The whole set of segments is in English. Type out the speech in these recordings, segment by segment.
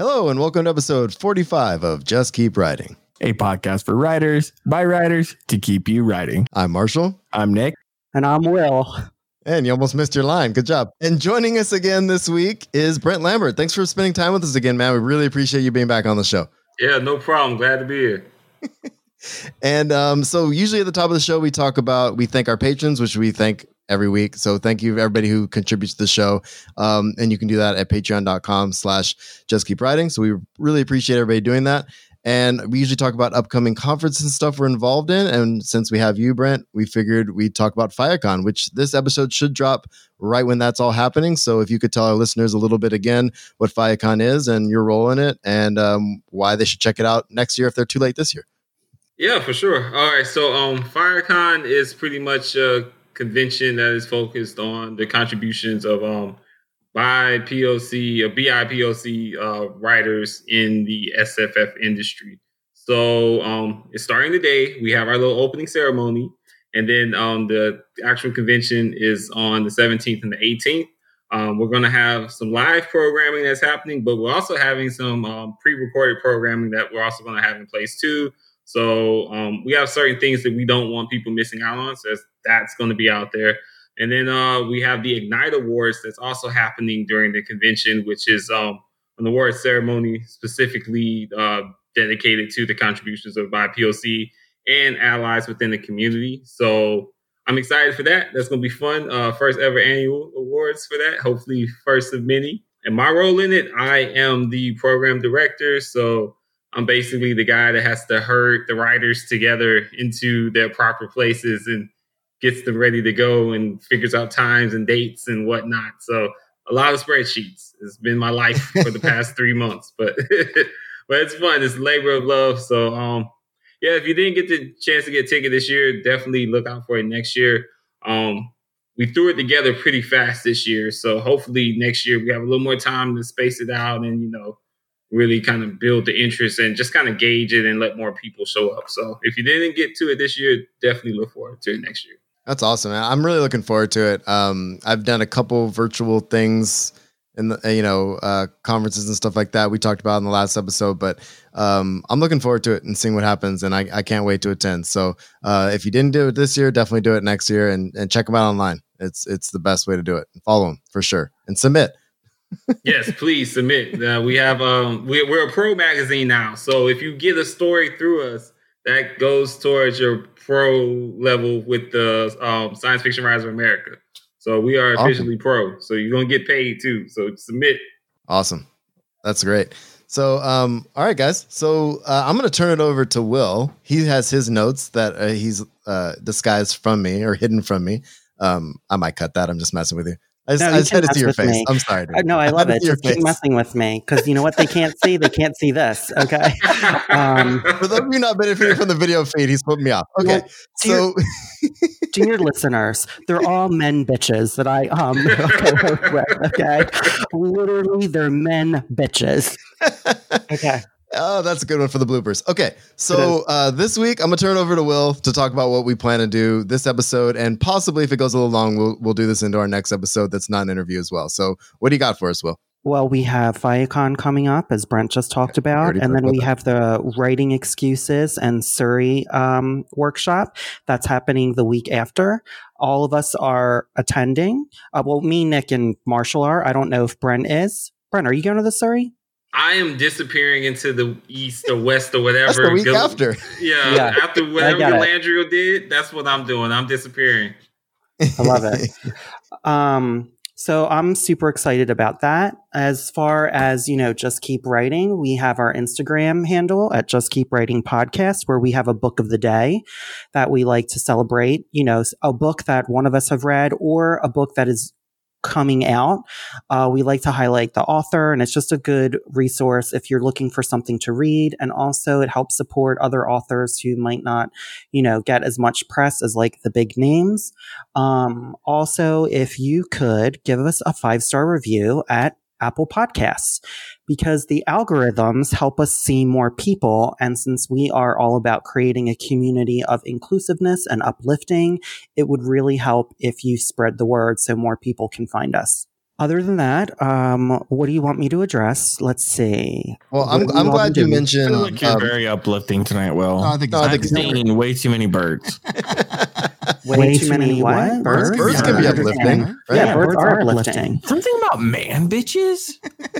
Hello, and welcome to episode 45 of Just Keep Writing. a podcast for writers by writers to keep you writing. I'm Marshall, I'm Nick. And I'm Will. and you almost missed your line. Good job. And joining us again this week is Brent Lambert. Thanks for spending time with us again, man. We really appreciate you being back on the show. Yeah, no problem. Glad to be here. And um, so, usually at the top of the show, we talk about, we thank our patrons, which we thank every week. So, thank you everybody who contributes to the show. Um, and you can do that at patreon.com slash just keep writing. So, we really appreciate everybody doing that. And we usually talk about upcoming conferences and stuff we're involved in. And since we have you, Brent, we figured we'd talk about FIYAHCON, which this episode should drop right when that's all happening. So if you could tell our listeners a little bit again what FIYAHCON is and your role in it and um, why they should check it out next year if they're too late this year. Yeah, for sure. All right. So, um, FIYAHCON is pretty much a convention that is focused on the contributions of um, BIPOC or BIPOC uh, writers in the SFF industry. So, um, it's starting today. We have our little opening ceremony, and then um, the actual convention is on the 17th and the 18th. Um, we're going to have some live programming that's happening, but we're also having some um, pre-recorded programming that we're also going to have in place too. So um, we have certain things that we don't want people missing out on. So that's, going to be out there. And then uh, we have the Ignyte Awards that's also happening during the convention, which is um, an award ceremony specifically uh, dedicated to the contributions of BIPOC and allies within the community. So I'm excited for that. That's going to be fun. Uh, first ever annual awards for that. Hopefully, first of many. And my role in it, I am the program director. So I'm basically the guy that has to herd the riders together into their proper places and gets them ready to go and figures out times and dates and whatnot. So a lot of spreadsheets. It's been my life for the past three months, but but it's fun. It's labor of love. So um yeah, if you didn't get the chance to get a ticket this year, definitely look out for it next year. Um we threw it together pretty fast this year. So hopefully next year we have a little more time to space it out and you know really kind of build the interest and just kind of gauge it and let more people show up. So if you didn't get to it this year, definitely look forward to it next year. That's awesome. Man. I'm really looking forward to it. Um, I've done a couple virtual things in the, you know, uh, conferences and stuff like that we talked about in the last episode, but um, I'm looking forward to it and seeing what happens. And I, I can't wait to attend. So uh, if you didn't do it this year, definitely do it next year and, and check them out online. It's, it's the best way to do it. Follow them for sure and submit. Yes, please submit. Uh, we have um, we, we're a pro magazine now, so if you get a story through us, that goes towards your pro level with the um, Science Fiction Writers of America. So we are officially awesome. pro. So you're gonna get paid too. So submit. Awesome, that's great. So, um, all right, guys. So uh, I'm going to turn it over to Will. He has his notes that uh, he's uh, disguised from me or hidden from me. Um, I might cut that. I'm just messing with you. I just, no, I just had to your face. Me. I'm sorry. Uh, no, I love it. Just keep messing with me because you know what they can't see? They can't see this. Okay. Um, For those of you not benefiting from the video feed, he's putting me off. Okay. Well, so, to your listeners, they're all men bitches that I um. Okay, okay. Literally, they're men bitches. Okay. Oh, that's a good one for the bloopers. Okay, so uh, this week I'm gonna turn it over to Will to talk about what we plan to do this episode, and possibly if it goes a little long, we'll we'll do this into our next episode. That's not an interview as well. So, what do you got for us, Will? Well, we have FIYAHCON coming up, as Brent just talked about, and then we that. have the writing excuses and Surrey um, workshop that's happening the week after. All of us are attending. Uh, well, me, Nick, and Marshall are. I don't know if Brent is. Brent, are you going to the Surrey? I am disappearing into the east or west or whatever. That's the week Go, after. Yeah, yeah, after whatever Landry did, that's what I'm doing. I'm disappearing. I love it. um, so I'm super excited about that. As far as, you know, just keep writing, we have our Instagram handle at just keep writing podcast where we have a book of the day that we like to celebrate, you know, a book that one of us have read or a book that is coming out. Uh, we like to highlight the author, and it's just a good resource if you're looking for something to read. And also, it helps support other authors who might not, you know, get as much press as like the big names. Um, also, if you could give us a five star review at Apple Podcasts because the algorithms help us see more people. And since we are all about creating a community of inclusiveness and uplifting, it would really help if you spread the word so more people can find us. other than that, um, what do you want me to address? Let's see. Well, I'm, you I'm glad you do? I mentioned. feel like you're um, very uplifting tonight, Will. No, I think No, I it's think time it's to Seen way too many birds. Way, too many what? birds, birds can be uplifting, right? Yeah, birds are uplifting. Something about man bitches.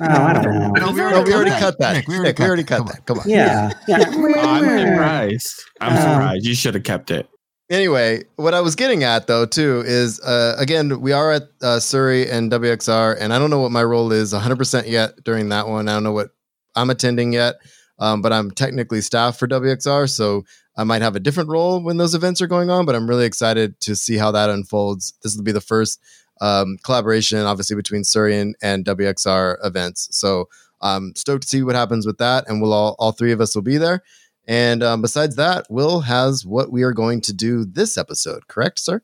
Oh, I don't know. No, we No, we already cut cut that. Nick, we Nick, already we already cut cut that. that. Come on. Yeah, yeah. I'm surprised. I'm Um, surprised. You should have kept it. Anyway, what I was getting at though too is uh, again we are at uh, Surrey and WXR, and I don't know what my role is 100 percent yet during that one. I don't know what I'm attending yet, um, but I'm technically staff for WXR, so I might have a different role when those events are going on. But I'm really excited to see how that unfolds. This will be the first um, collaboration, obviously, between Surian and, WXR events. So I'm stoked to see what happens with that, and we'll all all three of us will be there. And um, besides that, Will has what we are going to do this episode, correct, sir?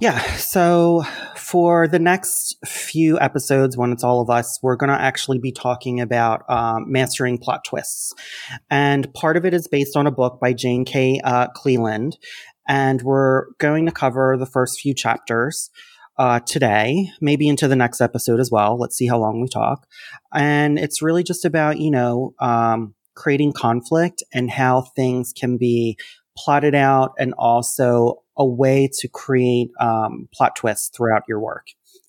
Yeah. So for the next few episodes, when it's all of us, we're going to actually be talking about um, mastering plot twists. And part of it is based on a book by Jane K. Uh, Cleland. And we're going to cover the first few chapters uh, today, maybe into the next episode as well. Let's see how long we talk. And it's really just about, you know, um, creating conflict and how things can be plotted out and also a way to create um, plot twists throughout your work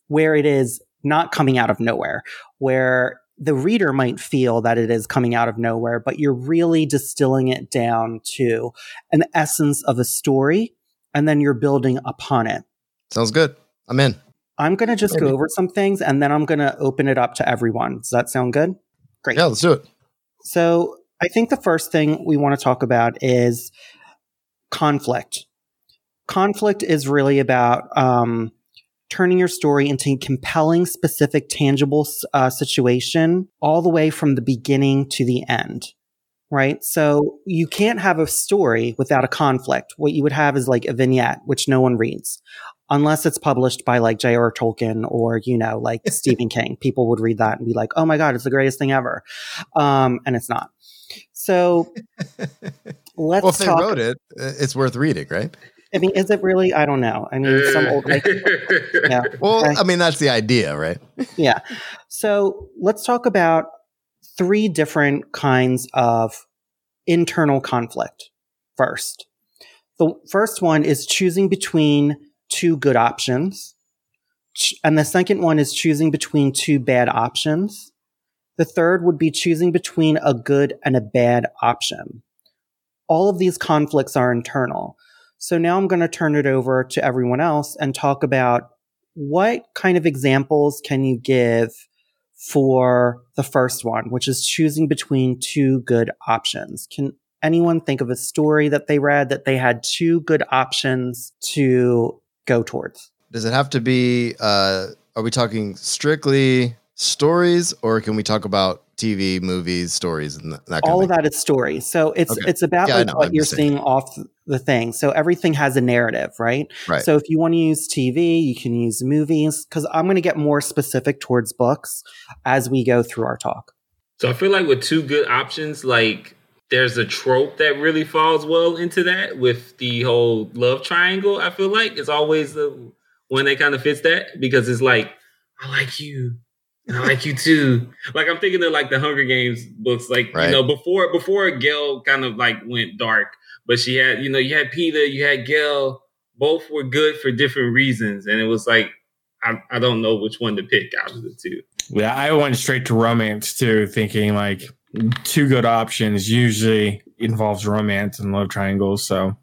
where it is not coming out of nowhere, where the reader might feel that it is coming out of nowhere, but you're really distilling it down to an essence of a story and then you're building upon it. Sounds good. I'm in. I'm going to just go over some things and then I'm going to open it up to everyone. Does that sound good? Great. Yeah, let's do it. So I think the first thing we want to talk about is conflict. Conflict is really about um, turning your story into a compelling, specific, tangible uh, situation all the way from the beginning to the end. Right. So you can't have a story without a conflict. What you would have is like a vignette, which no one reads unless it's published by like J.R. Tolkien or, you know, like Stephen King. People would read that and be like, oh my God, it's the greatest thing ever. Um, and it's not. So let's well, if they wrote it, it's worth reading, right? I mean, is it really? I don't know. I mean, some old, like, yeah. Well, Okay. I mean, that's the idea, right? yeah. So let's talk about three different kinds of internal conflict first. The first one is choosing between two good options. And the second one is choosing between two bad options. The third would be choosing between a good and a bad option. All of these conflicts are internal. So now I'm going to turn it over to everyone else and talk about what kind of examples can you give for the first one, which is choosing between two good options? Can anyone think of a story that they read that they had two good options to go towards? Does it have to be? Uh, are we talking strictly stories, or can we talk about TV, movies, stories, and that, that kind All of of that is story. So it's Okay. it's about Yeah, like what I'm you're just saying. seeing off the thing. So everything has a narrative, right? Right. So if you want to use TV, you can use movies because I'm going to get more specific towards books as we go through our talk. So I feel like with two good options, like there's a trope that really falls well into that with the whole love triangle. I feel like it's always the one that kind of fits that because it's like I like you, and I like you too. Like I'm thinking of like the Hunger Games books, like Right. you know before before Gale kind of like went dark, but she had you know you had Peeta, you had Gale, both were good for different reasons, and it was like I, I don't know which one to pick out of the two. Yeah, I went straight to romance too, thinking like two good options usually involves romance and love triangles. So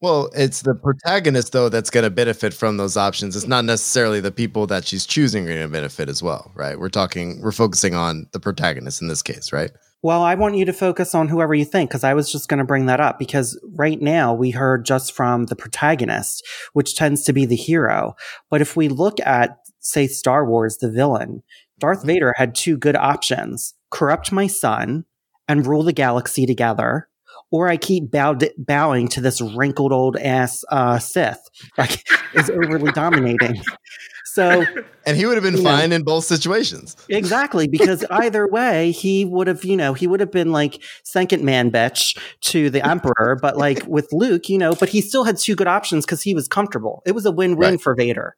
Well, it's the protagonist though that's going to benefit from those options. It's not necessarily the people that she's choosing are going to benefit as well, right? We're talking, we're focusing on the protagonist in this case, right? Well, I want you to focus on whoever you think because I was just going to bring that up because right now we heard just from the protagonist, which tends to be the hero. But if we look at, say, Star Wars, the villain, Darth mm-hmm. Vader had two good options corrupt my son and rule the galaxy together. Or I keep bow- bowing to this wrinkled old ass uh, Sith, like is overly dominating. So And he would have been You know. fine in both situations. Exactly, because either way, he would have, you know, he would have been like second man bitch to the emperor. But like with Luke, you know, but he still had two good options because he was comfortable. It was a win win Right. for Vader.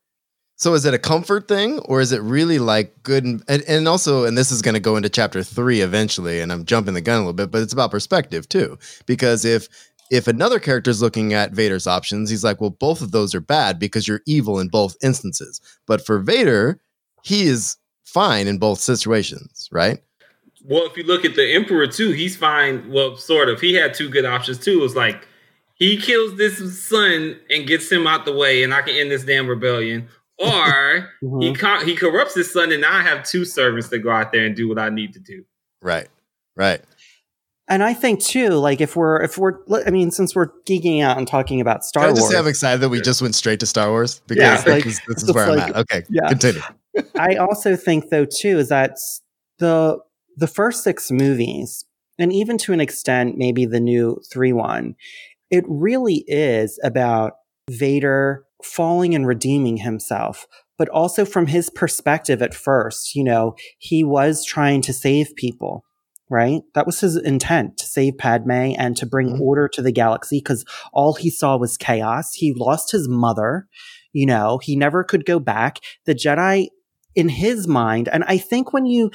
So is it a comfort thing or is it really like good and and, also and this is going to go into chapter 3 eventually and I'm jumping the gun a little bit but it's about perspective too because if if another character is looking at Vader's options he's like well both of those are bad because you're evil in both instances but for Vader he is fine in both situations right Well, if you look at the Emperor too, he's fine. Well, sort of. He had two good options too. It was like he kills this son and gets him out the way, and I can end this damn rebellion. Or he Mhm. co- he corrupts his son, and now I have two servants to go out there and do what I need to do. right right And I think too, like if we're if we're, I mean, since we're geeking out and talking about Star Can I just Wars, say I'm excited that we just went straight to Star Wars because Yeah, this, like- is, this is it's where I'm at. Okay, yeah. continue. I also think though too is that the the first six movies, and even to an extent, maybe the new three one, it really is about Vader falling and redeeming himself. But also from his perspective at first, you know, he was trying to save people, right? That was his intent to save Padme and to bring Mhm. order to the galaxy because all he saw was chaos. He lost his mother, you know, he never could go back. The Jedi in his mind. And I think when you,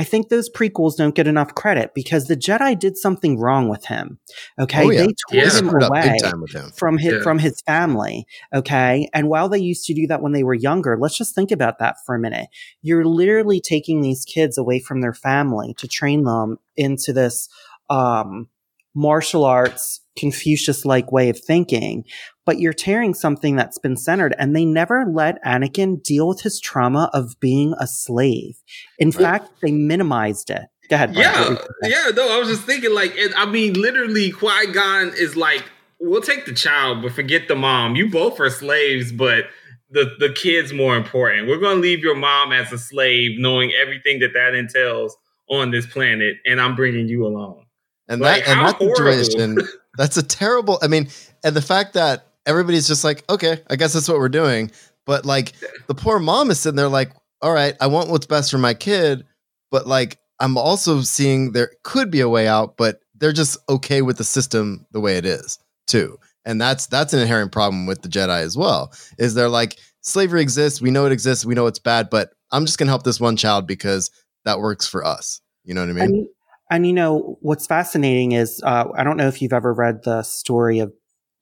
I think those prequels don't get enough credit because the Jedi did something wrong with him. Okay. Oh, yeah. They Yeah. tore They him screwed away time with him. from his, Yeah. from his family. Okay. And while they used to do that when they were younger, let's just think about that for a minute. You're literally taking these kids away from their family to train them into this, um, martial arts Confucius like way of thinking, but you're tearing something that's been centered and they never let Anakin deal with his trauma of being a slave. In fact, they minimized it. Go ahead. Mike. What Yeah, were you gonna say? yeah. No, I was just thinking, like, it, I mean, literally, Qui Gon is like, we'll take the child, but forget the mom. You both are slaves, but the the kid's more important. We're gonna leave your mom as a slave, knowing everything that that entails on this planet, and I'm bringing you along. And Like, that and how that horrible. situation, that's a terrible. I mean, and the fact that everybody's just like, okay, I guess that's what we're doing. But like, the poor mom is sitting there like, all right, I want what's best for my kid, but like, I'm also seeing there could be a way out, but they're just okay with the system the way it is too. And that's that's an inherent problem with the Jedi as well. Is they're like slavery exists, we know it exists, we know it's bad, but I'm just gonna help this one child because that works for us. You know what I mean? And, and you know what's fascinating is uh, I don't know if you've ever read the story of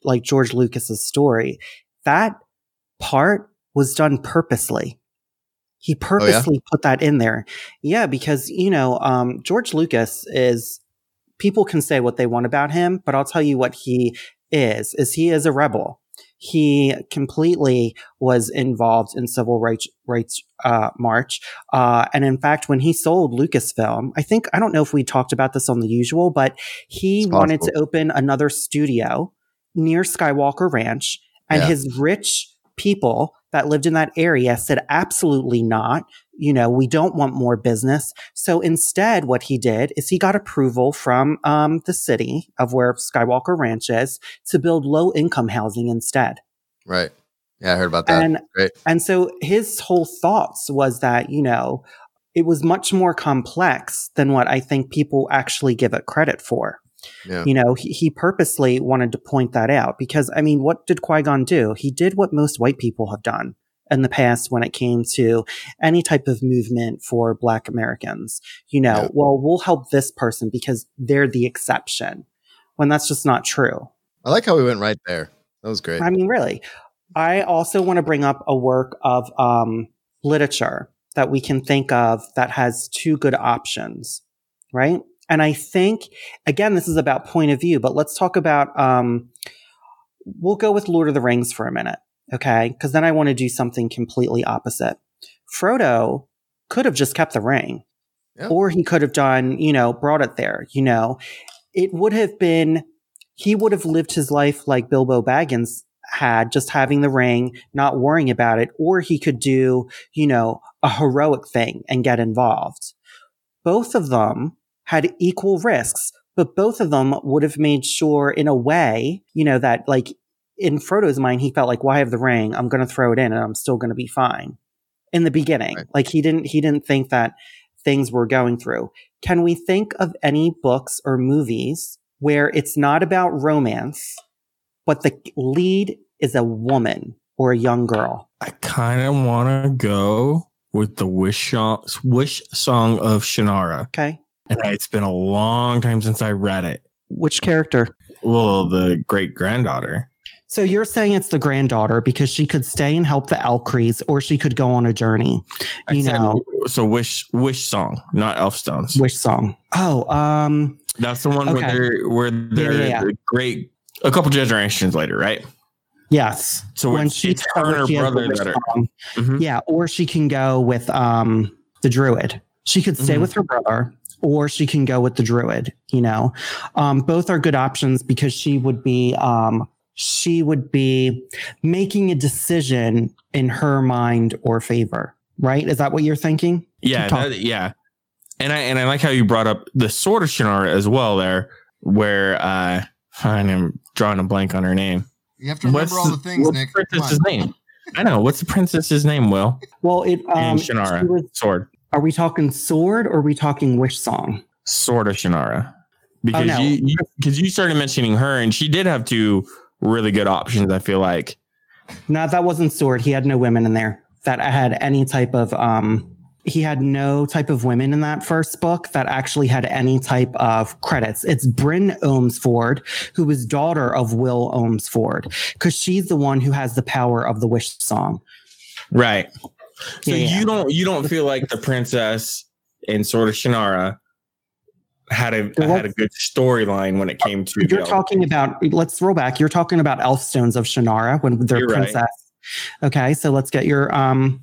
like George Lucas's story. That part was done purposely. He purposely put that in there. Yeah, because you know um, George Lucas is. People can say what they want about him, but I'll tell you what he is: is he is a rebel. He completely was involved in civil rights rights uh, march. Uh, and in fact, when he sold Lucasfilm, I think, I don't know if we talked about this on the usual, but he wanted to open another studio near Skywalker Ranch. And Yeah. his rich people that lived in that area said, absolutely not. You know, we don't want more business. So instead, what he did is he got approval from um, the city of where Skywalker Ranch is to build low income housing instead. right. Yeah, I heard about that. And Great. and so his whole thoughts was that, you know, it was much more complex than what I think people actually give it credit for. Yeah. You know, he, he purposely wanted to point that out because, I mean, what did Qui Gon do? He did what most white people have done in the past when it came to any type of movement for Black Americans. You know, Yeah. well, we'll help this person because they're the exception when that's just not true. I like how we went right there. That was great. I mean, really. I also want to bring up a work of um, literature that we can think of that has two good options, right? And I think, again, this is about point of view, but let's talk about, um, we'll go with Lord of the Rings for a minute, okay? Because then I want to do something completely opposite. Frodo could have just kept the ring, Yeah. or he could have done, you know, brought it there, you know. It would have been, he would have lived his life like Bilbo Baggins had, just having the ring, not worrying about it, or he could do, you know, a heroic thing and get involved. Both of them had equal risks, but both of them would have made sure in a way, you know, that like in Frodo's mind, he felt like, why have the ring? I'm going to throw it in and I'm still going to be fine. In the beginning, Right. like he didn't, he didn't think that things were going through. Can we think of any books or movies where it's not about romance, but the lead is a woman or a young girl? I kind of want to go with the wish song, wish song of Shannara. Okay. And it's been a long time since I read it. Which character? Well, the great granddaughter. So you're saying it's the granddaughter because she could stay and help the Ellcrys, or she could go on a journey. You said- know, so wish wish song, not elf stones. which song? Oh, um, That's the one where they're where they're yeah, yeah. the great a couple generations later, right? yes. So when she tells her and her she brother that are. Mhm. Yeah, or she can go with um the druid. She could stay Mhm. with her brother, or she can go with the druid. You know, um, both are good options because she would be um she would be making a decision in her mind or favor. Right? Is that what you're thinking? Yeah, that, yeah. And I and I like how you brought up the sword of Shannara as well there, where uh I'm drawing a blank on her name. You have to remember all the things, what's Nick. princess's name? I know. What's the princess's name, Will? Well, it um, And Shannara. she was- Sword. Are we talking sword or are we talking wish song? Sword of Shannara. Because no. you because you, started mentioning her and she did have two really good options, I feel like. No, that wasn't sword. He had no women in there that had any type of um he had no type of women in that first book that actually had any type of credits. It's Brin Ohmsford, who was daughter of Will Ohmsford, because she's the one who has the power of the wish song. Right. So Yeah, you don't you don't feel like the princess in Sword of Shannara had a had a good storyline when it came to You're talking about let's roll back. You're talking about Elfstones of Shannara when they're You're right. princess. Okay, so let's get your um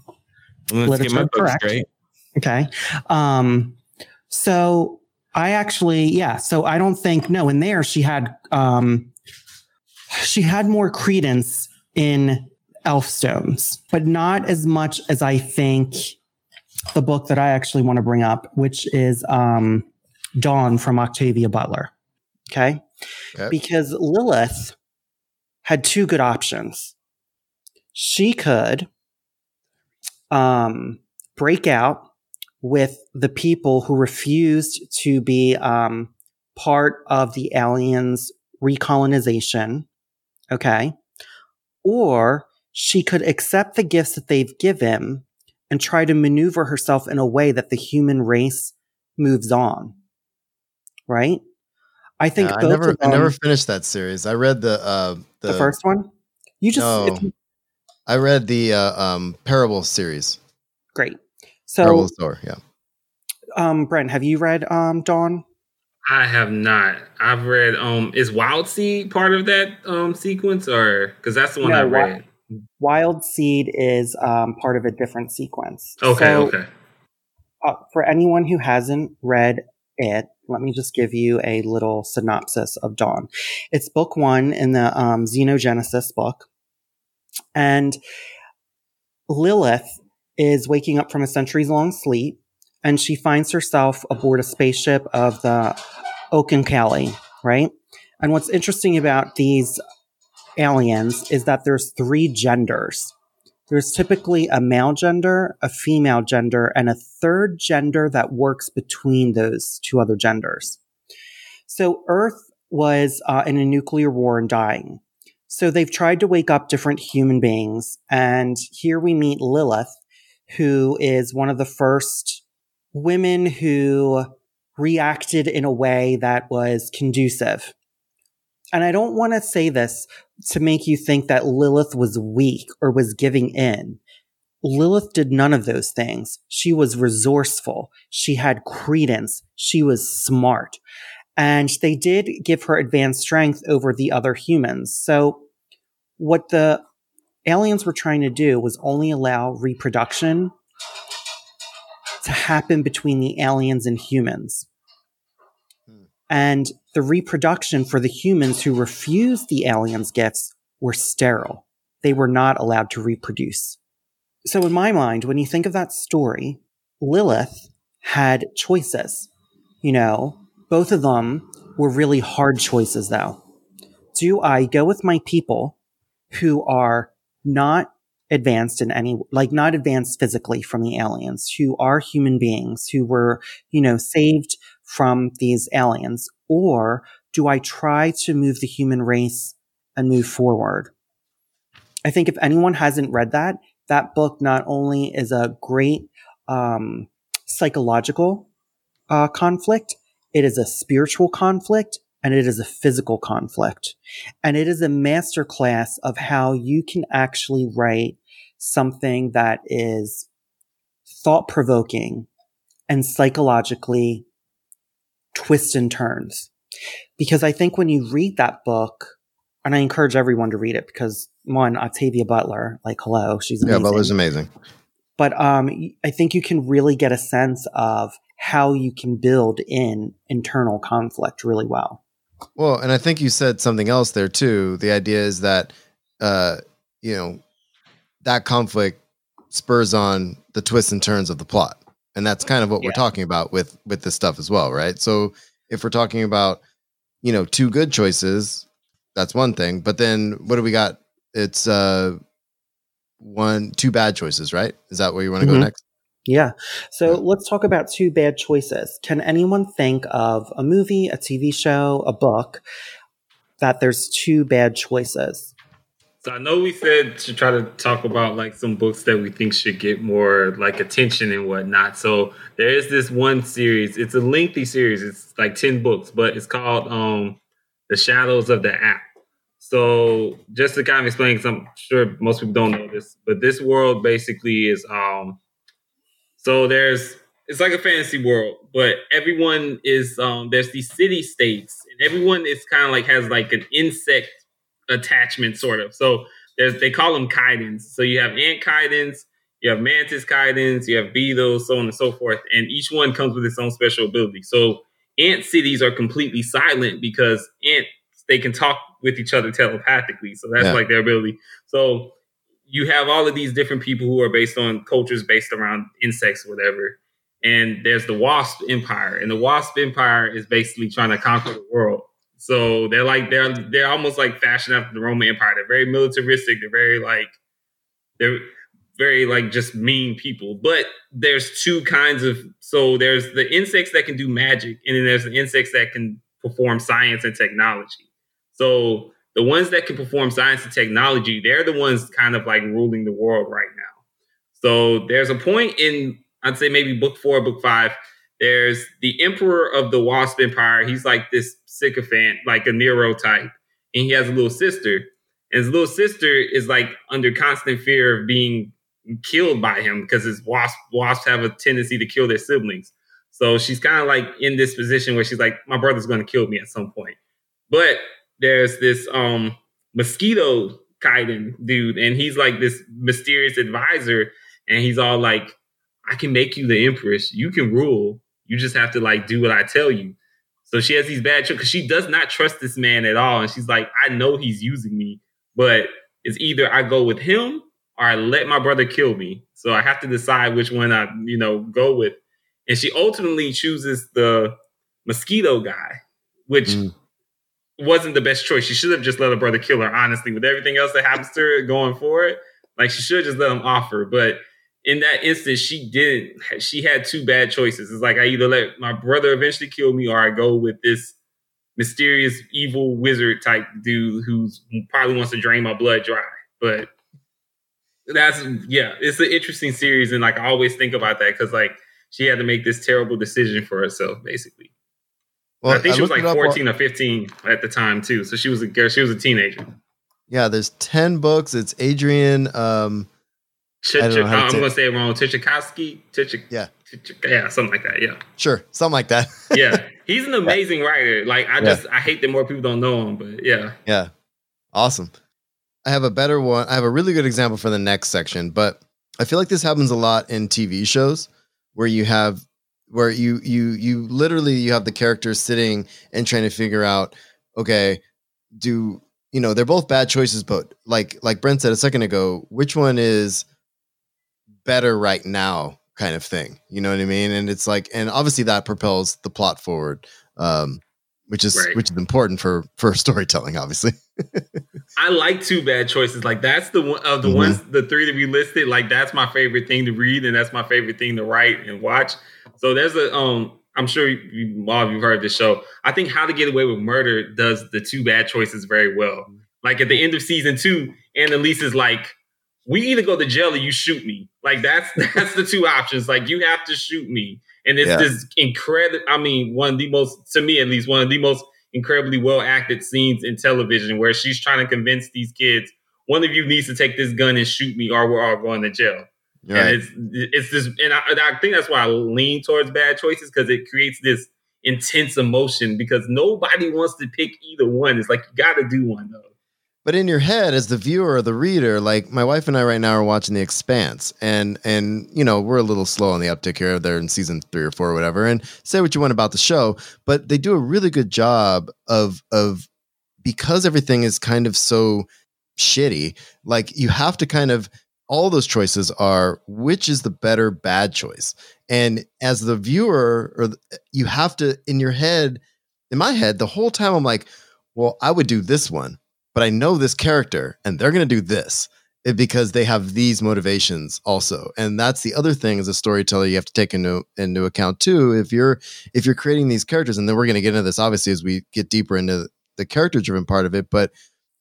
Let's get my literature book correct. straight. Okay. Um, so I actually, yeah. So I don't think no. In there, she had um, she had more credence in Elfstones, but not as much as I think the book that I actually want to bring up, which is um, Dawn from Octavia Butler. Okay. Okay. Because Lilith had two good options. She could um, break out with the people who refused to be um, part of the aliens' recolonization. Okay. Or she could accept the gifts that they've given and try to maneuver herself in a way that the human race moves on. Right? I think Yeah, I never, of I never finished that series. I read the uh, the, the first one. You just No. you- I read the uh, um, Parable series. great. So Parable So, Store. Yeah. um, Brent, have you read um Dawn? I have not. I've read. Um, is Wild Seed part of that um sequence, or because that's the one No, I read? Wild Wild seed is um, part of a different sequence. Okay, So, okay. uh, for anyone who hasn't read it, let me just give you a little synopsis of Dawn. It's book one in the um, Xenogenesis book. And Lilith is waking up from a centuries long sleep and she finds herself aboard a spaceship of the Oankali, right? And what's interesting about these aliens is that there's three genders. There's typically a male gender, a female gender, and a third gender that works between those two other genders. So Earth was uh, in a nuclear war and dying. So they've tried to wake up different human beings. And here we meet Lilith, who is one of the first women who reacted in a way that was conducive. And I don't want to say this to make you think that Lilith was weak or was giving in. Lilith did none of those things. She was resourceful. She had credence. She was smart. And they did give her advanced strength over the other humans. So what the aliens were trying to do was only allow reproduction to happen between the aliens and humans. Hmm. And the reproduction for the humans who refused the aliens' gifts were sterile. They were not allowed to reproduce. So, in my mind, when you think of that story, Lilith had choices. You know, both of them were really hard choices, though. Do I go with my people who are not advanced in any, like not advanced physically from the aliens, who are human beings, who were, you know, saved from these aliens? Or do I try to move the human race and move forward? I think if anyone hasn't read that, that book not only is a great um, psychological uh, conflict, it is a spiritual conflict and it is a physical conflict. And it is a masterclass of how you can actually write something that is thought provoking and psychologically twists and turns. Because I think when you read that book, and I encourage everyone to read it because one, Octavia Butler, like hello, she's amazing. Yeah, Butler's amazing. But um, I think you can really get a sense of how you can build in internal conflict really well. Well, and I think you said something else there too. The idea is that, uh, you know, that conflict spurs on the twists and turns of the plot, and that's kind of what yeah. we're talking about with with this stuff as well, right? So if we're talking about, you know, two good choices, that's one thing. But then what do we got? It's uh, one, two bad choices, right? Is that where you want to mm-hmm. go next? Yeah. So yeah. let's talk about two bad choices. Can anyone think of a movie, a TV show, a book that there's two bad choices? So I know we said to try to talk about like some books that we think should get more like attention and whatnot. So there is this one series. It's a lengthy series. It's like 10 books, but it's called um The Shadows of the Apt. So just to kind of explain, because I'm sure most people don't know this, but this world basically is um so there's it's like a fantasy world, but everyone is um there's these city states and everyone is kind of like has like an insect attachment sort of. So there's they call them chidens. So you have ant chidens, you have mantis chidens, you have beetles, so on and so forth, and each one comes with its own special ability. So ant cities are completely silent because ants they can talk with each other telepathically. So that's yeah. like their ability. So you have all of these different people who are based on cultures based around insects, whatever. And there's the Wasp Empire, and the Wasp Empire is basically trying to conquer the world. So they're like they're they're almost like fashion after the Roman Empire. They're very militaristic. They're very like they're very like just mean people. But there's two kinds of so there's the insects that can do magic, and then there's the insects that can perform science and technology. So the ones that can perform science and technology, they're the ones kind of like ruling the world right now. So there's a point in, I'd say maybe book four, book five. There's the emperor of the Wasp Empire. He's like this sycophant, like a Nero type, and he has a little sister. And his little sister is like under constant fear of being killed by him because his wasp wasps have a tendency to kill their siblings. So she's kind of like in this position where she's like, my brother's going to kill me at some point. But there's this um mosquito Kaiden dude, and he's like this mysterious advisor, and he's all like, I can make you the empress. You can rule. You just have to like do what I tell you. So she has these bad because she does not trust this man at all. And she's like, I know he's using me, but it's either I go with him or I let my brother kill me. So I have to decide which one I, you know, go with. And she ultimately chooses the mosquito guy, which mm wasn't the best choice. She should have just let her brother kill her, honestly, with everything else that happens to her going forward. Like she should have just let him off her. But in that instance, she didn't. She had two bad choices. It's like I either let my brother eventually kill me or I go with this mysterious evil wizard type dude who's who probably wants to drain my blood dry. But that's yeah, it's an interesting series, and like I always think about that because like she had to make this terrible decision for herself, basically. Well, I think I she was like 14 or 15 at the time too. So she was a girl, she was a teenager. Yeah, there's 10 books. It's Adrian um Ch- I'm gonna say it wrong. Tichikowski, Tichik, yeah, yeah, something like that. Yeah, sure, something like that. yeah, he's an amazing yeah. writer. Like I just, yeah. I hate that more people don't know him, but yeah, yeah, awesome. I have a better one. I have a really good example for the next section, but I feel like this happens a lot in TV shows where you have where you you you literally you have the characters sitting and trying to figure out okay do you know they're both bad choices but like like brent said a second ago which one is better right now kind of thing you know what i mean and it's like and obviously that propels the plot forward um which is right. which is important for for storytelling obviously i like two bad choices like that's the one of the mm-hmm. ones the three that we listed like that's my favorite thing to read and that's my favorite thing to write and watch so there's a um I'm sure you, all of you heard this show. I think How to Get Away with Murder does the two bad choices very well. Like at the end of season two, Annalise is like, we either go to jail or you shoot me. Like that's that's the two options. Like you have to shoot me. And it's yeah. this incredible I mean, one of the most to me at least, one of the most incredibly well acted scenes in television where she's trying to convince these kids, one of you needs to take this gun and shoot me or we're all going to jail. Right. And it's it's this and I, I think that's why I lean towards bad choices because it creates this intense emotion because nobody wants to pick either one. It's like you got to do one though. But in your head, as the viewer or the reader, like my wife and I right now are watching The Expanse, and and you know we're a little slow on the uptick here. They're in season three or four or whatever. And say what you want about the show, but they do a really good job of of because everything is kind of so shitty. Like you have to kind of all those choices are which is the better bad choice. And as the viewer, or you have to in your head, in my head, the whole time I'm like, well, I would do this one but I know this character and they're going to do this eh, because they have these motivations also. And that's the other thing as a storyteller you have to take into into account too. If you're if you're creating these characters, and then we're going to get into this obviously as we get deeper into the character driven part of it, but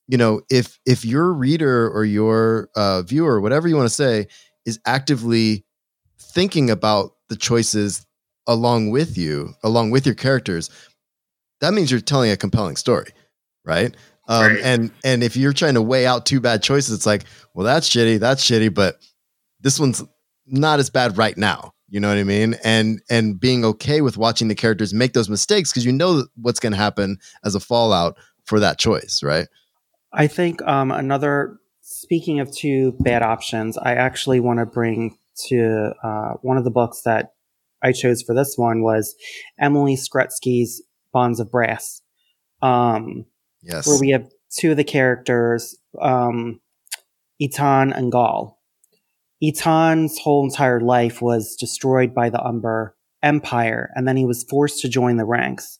you know if if your reader or your uh, viewer, whatever you want to say, is actively thinking about the choices along with you, along with your characters, that means you're telling a compelling story, right? Um, right. And and if you're trying to weigh out two bad choices, it's like, well, that's shitty, that's shitty, but this one's not as bad right now. You know what I mean? And and being okay with watching the characters make those mistakes because you know what's going to happen as a fallout for that choice, right? I think um, another. Speaking of two bad options, I actually want to bring to uh, one of the books that I chose for this one was Emily Skrutskie's Bonds of Brass. Um, Yes. Where we have two of the characters, um, Ettian and Gal. Ettian's whole entire life was destroyed by the Umber Empire, and then he was forced to join the ranks.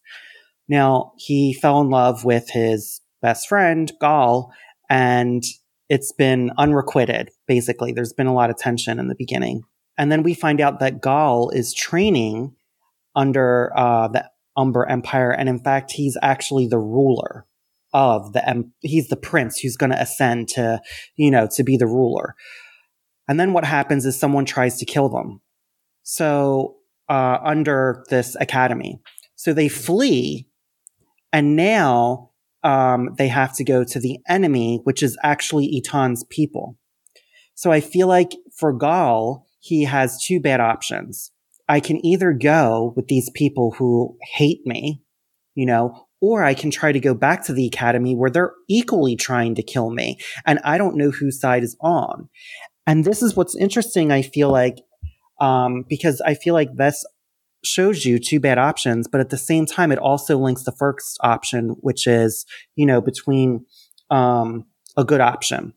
Now, he fell in love with his best friend, Gal, and it's been unrequited, basically. There's been a lot of tension in the beginning. And then we find out that Gal is training under uh, the Umber Empire, and in fact, he's actually the ruler of the em- he's the prince who's going to ascend to you know to be the ruler. And then what happens is someone tries to kill them. So uh, under this academy. So they flee and now um, they have to go to the enemy which is actually Ettian's people. So i feel like for Gal he has two bad options. I can either go with these people who hate me you know or I can try to go back to the academy where they're equally trying to kill me and I don't know whose side is on. And this is what's interesting, I feel like, um, because I feel like this shows you two bad options, but at the same time, it also links the first option, which is, you know, between, um, a good option.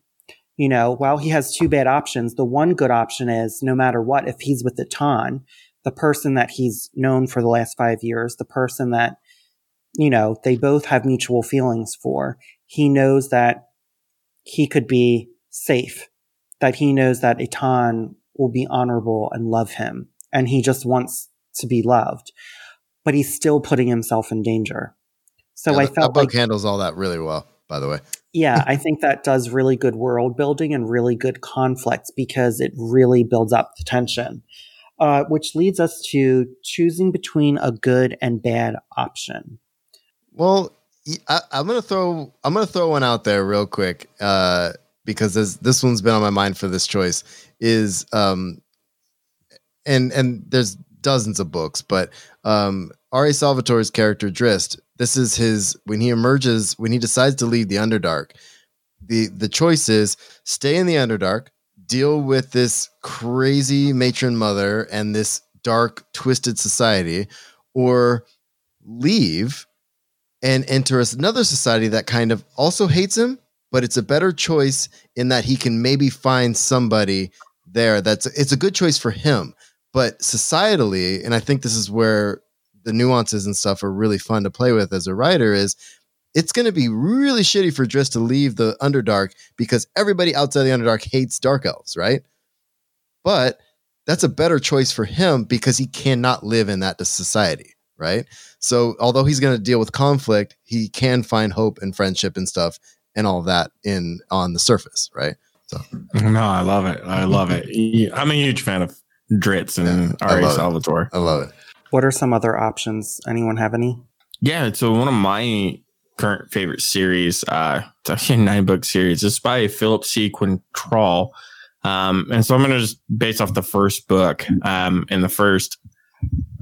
You know, while he has two bad options, the one good option is no matter what, if he's with Ettian, the person that he's known for the last five years, the person that you know, they both have mutual feelings for. He knows that he could be safe, that he knows that Ettian will be honorable and love him. And he just wants to be loved, but he's still putting himself in danger. So yeah, I felt that book like, handles all that really well, by the way. yeah, I think that does really good world building and really good conflicts because it really builds up the tension. Uh, which leads us to choosing between a good and bad option. Well, I, am gonna throw I'm gonna throw one out there real quick uh, because this this one's been on my mind for this choice is um and and there's dozens of books, but um R.A. Salvatore's character Drizzt. This is his when he emerges when he decides to leave the Underdark. The the choice is stay in the Underdark, deal with this crazy matron mother and this dark twisted society, or leave and enters another society that kind of also hates him, but it's a better choice in that he can maybe find somebody there that's it's a good choice for him. But societally, and I think this is where the nuances and stuff are really fun to play with as a writer is it's going to be really shitty for Drizzt to leave the Underdark because everybody outside the Underdark hates Dark Elves, right? But that's a better choice for him because he cannot live in that society right? So although he's going to deal with conflict, he can find hope and friendship and stuff and all that in on the surface, right? So no, I love it. I love it. I'm a huge fan of Drizzt and yeah, Ari Salvatore. I love it. What are some other options? Anyone have any? Yeah, so one of my current favorite series, uh, it's actually a nine book series. It's by Philip C. Quaintrell. Um, and so I'm going to just base off the first book. Um, and the first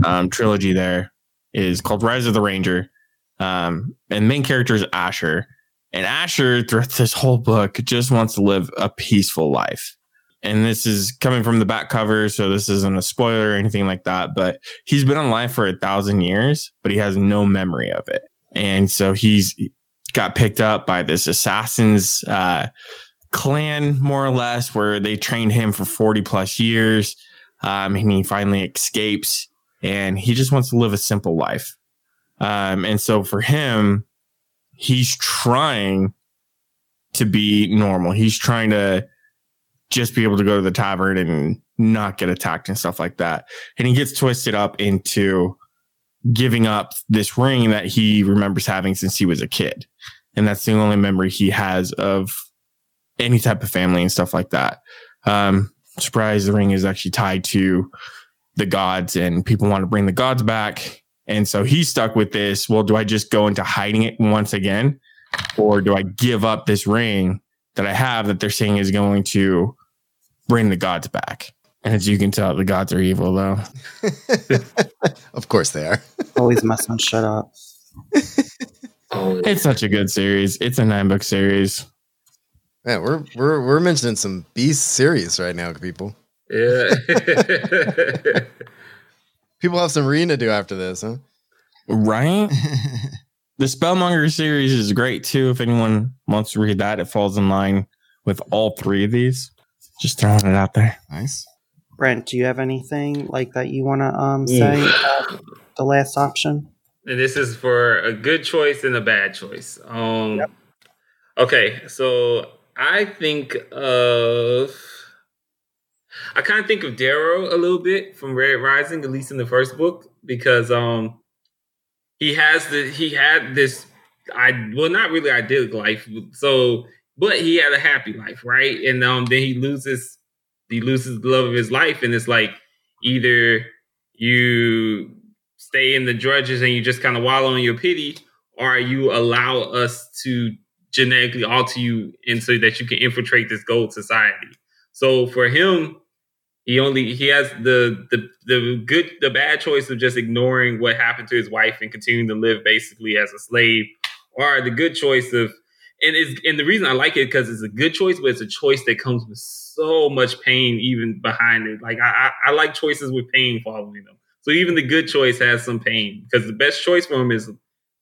um, trilogy there is called Rise of the Ranger. Um, and main character is Asher. And Asher, throughout this whole book, just wants to live a peaceful life. And this is coming from the back cover, so this isn't a spoiler or anything like that. But he's been alive for a thousand years, but he has no memory of it. And so he's got picked up by this assassin's uh, clan, more or less, where they trained him for 40 plus years. Um, and he finally escapes and he just wants to live a simple life. Um, and so for him, he's trying to be normal. He's trying to just be able to go to the tavern and not get attacked and stuff like that. And he gets twisted up into giving up this ring that he remembers having since he was a kid. And that's the only memory he has of any type of family and stuff like that. Um, surprise, the ring is actually tied to the gods and people want to bring the gods back. And so he's stuck with this. Well, do I just go into hiding it once again? Or do I give up this ring that I have that they're saying is going to bring the gods back? And as you can tell, the gods are evil, though. of course they are. Always must not shut up. it's such a good series. It's a nine book series. Man, we're we're we're mentioning some beast series right now, people. Yeah. People have some reading to do after this, huh? Right? the Spellmonger series is great too. If anyone wants to read that, it falls in line with all three of these. Just throwing it out there. Nice. Brent, do you have anything like that you want to um, say? the last option. And this is for a good choice and a bad choice. Um, yep. Okay, so I think of I kind of think of Darrow a little bit from Red Rising, at least in the first book, because um he has the he had this I well not really idyllic life, so but he had a happy life, right? And um then he loses he loses the love of his life, and it's like either you stay in the drudges and you just kind of wallow in your pity, or you allow us to genetically alter you and so that you can infiltrate this gold society. So for him, he only he has the the the good the bad choice of just ignoring what happened to his wife and continuing to live basically as a slave, or the good choice of and is and the reason I like it because it's a good choice, but it's a choice that comes with so much pain even behind it. Like I I, I like choices with pain following them. So even the good choice has some pain because the best choice for him is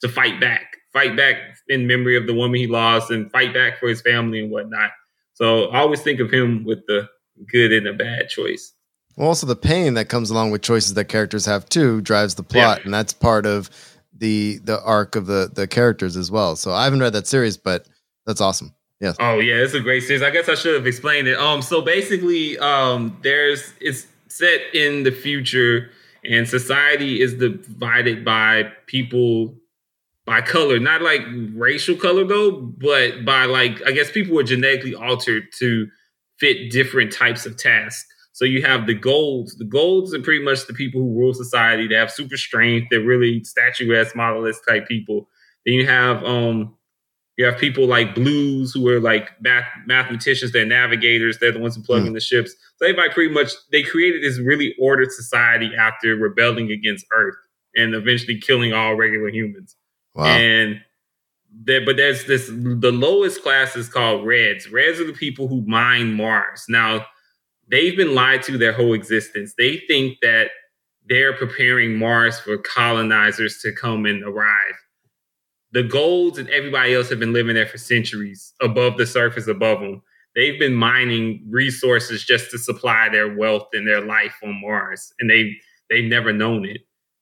to fight back, fight back in memory of the woman he lost, and fight back for his family and whatnot. So I always think of him with the good and a bad choice. Well, also the pain that comes along with choices that characters have too drives the plot, yeah. and that's part of the the arc of the the characters as well. So I haven't read that series, but that's awesome. Yes. Oh yeah, it's a great series. I guess I should have explained it. Um, so basically, um, there's it's set in the future, and society is divided by people by color, not like racial color though, but by like I guess people were genetically altered to fit different types of tasks. So you have the golds. The golds are pretty much the people who rule society. They have super strength. They're really statuesque, modelist type people. Then you have um you have people like blues who are like math- mathematicians. They're navigators. They're the ones who plug mm. in the ships. So everybody pretty much they created this really ordered society after rebelling against Earth and eventually killing all regular humans. Wow. And there, but there's this the lowest class is called Reds. Reds are the people who mine Mars. Now, they've been lied to their whole existence. They think that they're preparing Mars for colonizers to come and arrive. The golds and everybody else have been living there for centuries above the surface above them. They've been mining resources just to supply their wealth and their life on Mars. And they they've never known it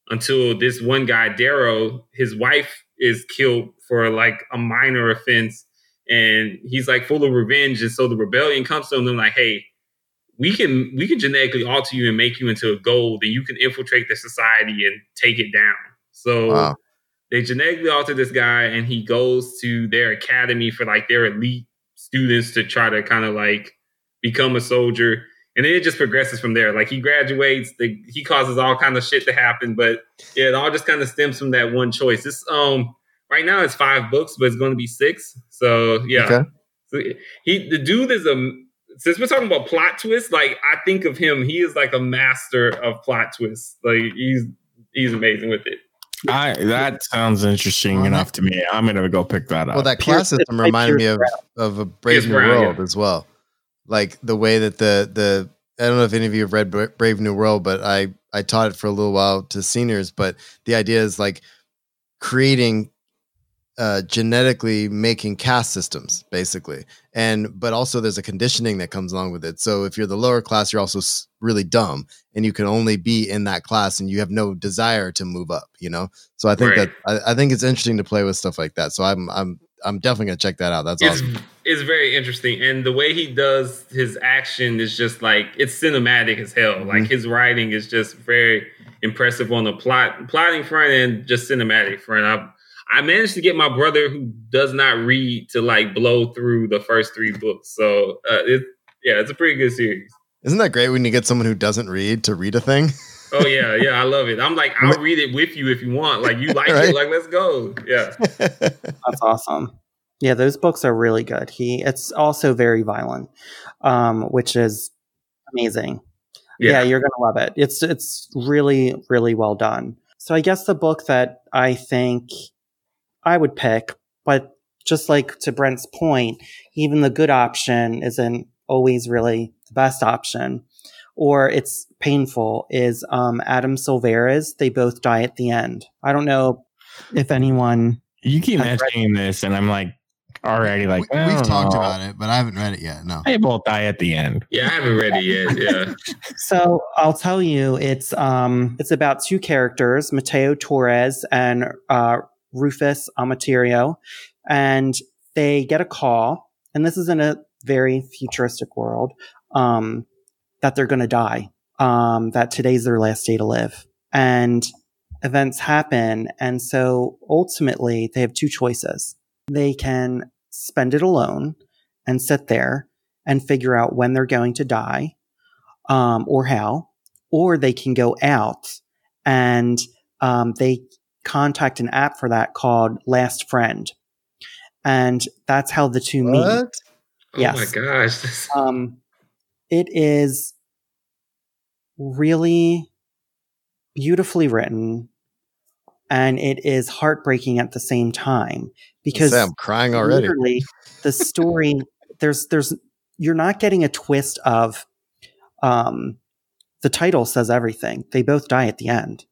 until this one guy, Darrow, his wife is killed for like a minor offense and he's like full of revenge and so the rebellion comes to him and like hey we can we can genetically alter you and make you into a gold and you can infiltrate the society and take it down so wow. they genetically alter this guy, and he goes to their academy for like their elite students to try to kind of like become a soldier. And then it just progresses from there. Like he graduates, the, he causes all kind of shit to happen, but yeah, it all just kind of stems from that one choice. This um right now it's five books, but it's going to be six. So yeah, okay. so he the dude is a since we're talking about plot twists, like I think of him, he is like a master of plot twists. Like he's he's amazing with it. I that sounds interesting enough to me. I'm gonna go pick that up. Well, that class system reminded me of of a Brave New World yeah. as well. Like the way that the the I don't know if any of you have read Brave New World, but I I taught it for a little while to seniors. But the idea is like creating uh, genetically making caste systems basically and but also there's a conditioning that comes along with it so if you're the lower class you're also really dumb and you can only be in that class and you have no desire to move up you know so i think right. that I, I, think it's interesting to play with stuff like that so i'm i'm i'm definitely gonna check that out that's it's, awesome it's very interesting and the way he does his action is just like it's cinematic as hell mm-hmm. like his writing is just very impressive on the plot plotting front and just cinematic front i I managed to get my brother who does not read to like blow through the first three books. So uh, it, yeah, it's a pretty good series. Isn't that great when you get someone who doesn't read to read a thing? oh yeah, yeah, I love it. I'm like, I'll read it with you if you want. Like you like right? it, like let's go. Yeah, that's awesome. Yeah, those books are really good. He it's also very violent, um, which is amazing. Yeah. yeah, you're gonna love it. It's it's really really well done. So I guess the book that I think I would pick. But just like to Brent's point, even the good option isn't always really the best option, or it's painful. Is um, Adam Silvera's? They both die at the end. I don't know if anyone. You keep mentioning this, and I'm like, already like we, have talked about it, but I haven't read it yet. No, they both die at the end. Yeah, I haven't read it yet. Yeah. so I'll tell you, it's um, it's about two characters, Mateo Torres and uh, Rufus Emeterio, and they get a call, and this is in a very futuristic world, um, that they're going to die, um, that today's their last day to live. And events happen. And so ultimately, they have two choices. They can spend it alone and sit there and figure out when they're going to die um, or how, or they can go out and um, they contact an app for that called Last Friend. And that's how the two what? meet. Oh yes. my gosh. um, it is really beautifully written and it is heartbreaking at the same time because I'm crying already. Literally, the story there's there's you're not getting a twist of um the title says everything. They both die at the end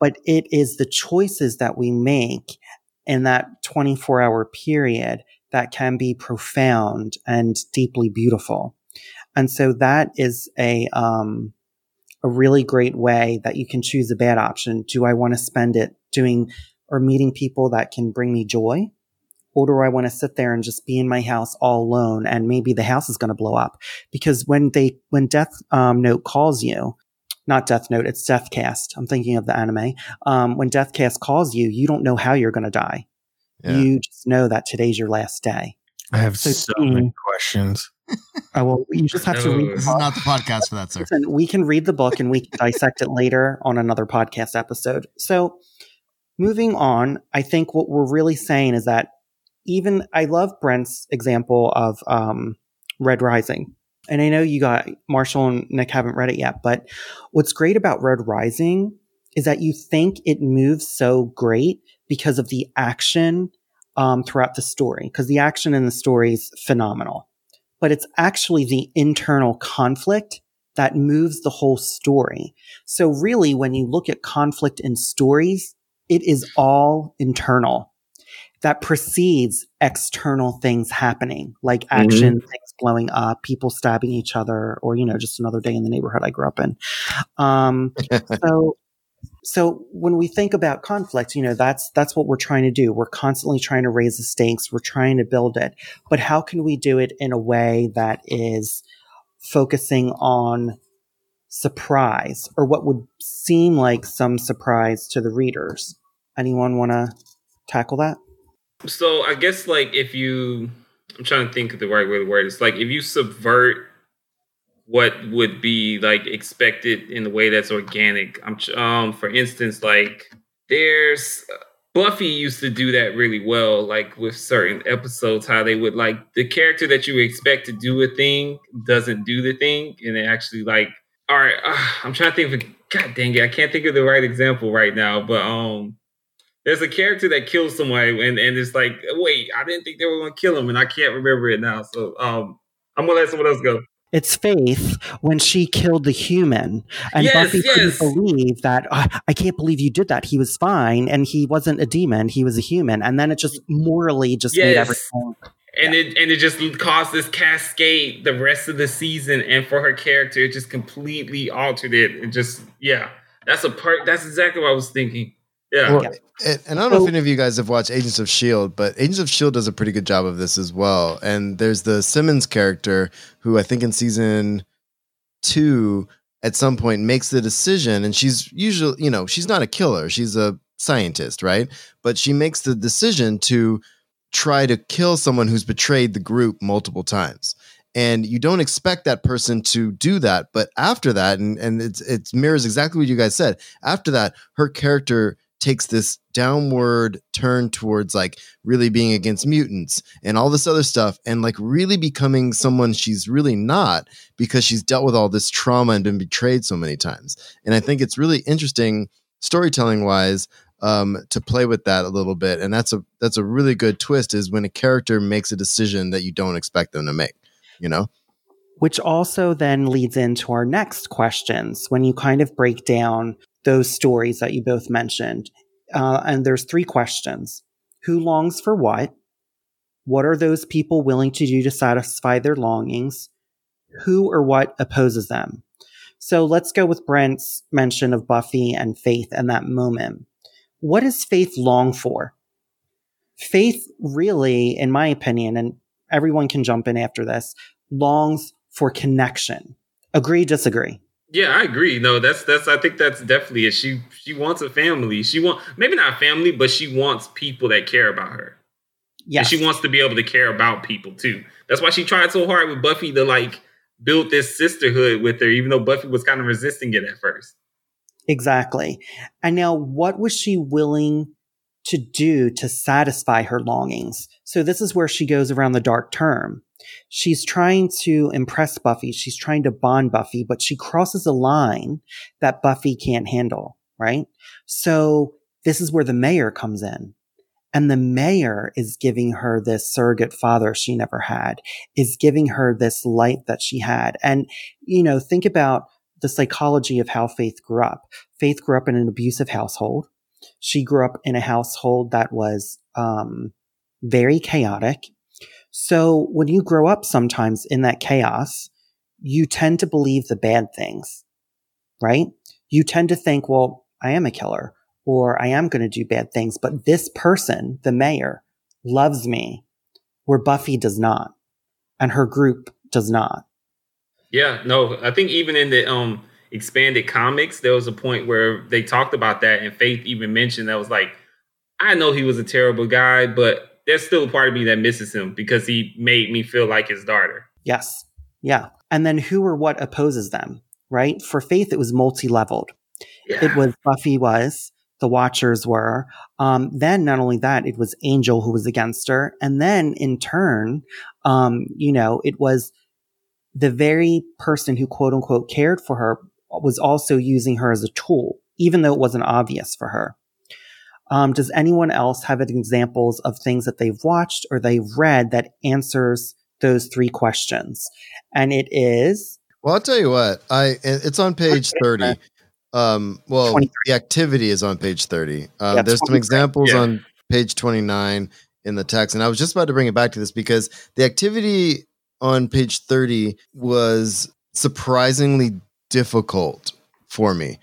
but it is the choices that we make in that 24 hour period that can be profound and deeply beautiful. And so that is a, um, a really great way that you can choose a bad option. Do I want to spend it doing or meeting people that can bring me joy? Or do I want to sit there and just be in my house all alone and maybe the house is going to blow up? Because when they, when Death um, Note calls you, not Death Note, it's Deathcast. I'm thinking of the anime. Um, when Deathcast calls you, you don't know how you're going to die. Yeah. You just know that today's your last day. I have so, so many questions. Oh, well, you just have to read. This is not the podcast for that, sir. Listen, we can read the book and we can dissect it later on another podcast episode. So, moving on, I think what we're really saying is that even I love Brent's example of um, Red Rising and I know you got Marshall and Nick haven't read it yet, but what's great about Red Rising is that you think it moves so great because of the action um, throughout the story, because the action in the story is phenomenal. But it's actually the internal conflict that moves the whole story. So really, when you look at conflict in stories, it is all internal that precedes external things happening, like action, mm-hmm. things blowing up, people stabbing each other, or you know, just another day in the neighborhood I grew up in. Um, so, so when we think about conflict, you know, that's that's what we're trying to do. We're constantly trying to raise the stakes. We're trying to build it, but how can we do it in a way that is focusing on surprise or what would seem like some surprise to the readers? Anyone want to tackle that? So I guess like if you, I'm trying to think of the right way to word it. It's like if you subvert what would be like expected in the way that's organic. I'm um for instance like there's Buffy used to do that really well, like with certain episodes, how they would like the character that you expect to do a thing doesn't do the thing, and it actually like, all right, uh, I'm trying to think of, God dang it, I can't think of the right example right now, but um, there's a character that kills somebody, and and it's like, wait, I didn't think they were gonna kill him, and I can't remember it now, so um, I'm gonna let someone else go. It's Faith when she killed the human, and Yes, Buffy yes. couldn't believe that. "Oh, I can't believe you did that. He was fine, and he wasn't a demon. He was a human. And then it just morally just made everything. and it and it just caused this cascade the rest of the season and for her character it just completely altered it and just yeah that's a part that's exactly what i was thinking yeah Well, and, and I don't know if any of you guys have watched Agents of Shield, but Agents of Shield does a pretty good job of this as well. And there's the Simmons character who I think in season two at some point makes the decision, and she's usually, you know, she's not a killer, she's a scientist, right? But she makes the decision to try to kill someone who's betrayed the group multiple times. And you don't expect that person to do that, but after that, and, and it's it mirrors exactly what you guys said. After that, her character takes this downward turn towards like really being against mutants and all this other stuff and like really becoming someone she's really not because she's dealt with all this trauma and been betrayed so many times. And I think it's really interesting storytelling wise um, to play with that a little bit. And that's a that's a really good twist is when a character makes a decision that you don't expect them to make, you know? Which also then leads into our next questions when you kind of break down those stories that you both mentioned. Uh, and there's three questions Who longs for what? What are those people willing to do to satisfy their longings? Who or what opposes them? So let's go with Brent's mention of Buffy and Faith and that moment. What does Faith long for? Faith really, in my opinion, and everyone can jump in after this, longs for connection. Agree, disagree. Yeah i agree no that's that's i think that's definitely it she she wants a family she want maybe not a family but she wants people that care about her Yeah. she wants to be able to care about people too that's why she tried so hard with buffy to like build this sisterhood with her even though buffy was kind of resisting it at first Exactly. And now, what was she willing to do to satisfy her longings? So, this is where she goes around the dark term. She's trying to impress Buffy. She's trying to bond Buffy, but she crosses a line that Buffy can't handle, right? So, this is where the mayor comes in. And the mayor is giving her this surrogate father she never had, is giving her this light that she had. And, you know, think about the psychology of how Faith grew up. Faith grew up in an abusive household. She grew up in a household that was um, very chaotic. So when you grow up sometimes in that chaos, you tend to believe the bad things, right? You tend to think, well, I am a killer or I am going to do bad things, but this person, the mayor, loves me where Buffy does not and her group does not. Yeah, no, I think even in the um expanded comics, there was a point where they talked about that, and Faith even mentioned that was like, I know he was a terrible guy, but there's still a part of me that misses him because he made me feel like his daughter. Yes. Yeah. And then who or what opposes them, right? For Faith, it was multi leveled. Yeah. It was Buffy was, the Watchers were. Um, then not only that, it was Angel who was against her. And then in turn, um, you know, it was the very person who quote unquote cared for her was also using her as a tool, even though it wasn't obvious for her. Um, does anyone else have any examples of things that they've watched or they've read that answers those three questions? And it is Well, I'll tell you what. I it's on page thirty. Um, well, 23. the activity is on page thirty. Um, Yeah, there's some examples Yeah. on page twenty nine in the text, and I was just about to bring it back to this because the activity on page thirty was surprisingly difficult for me.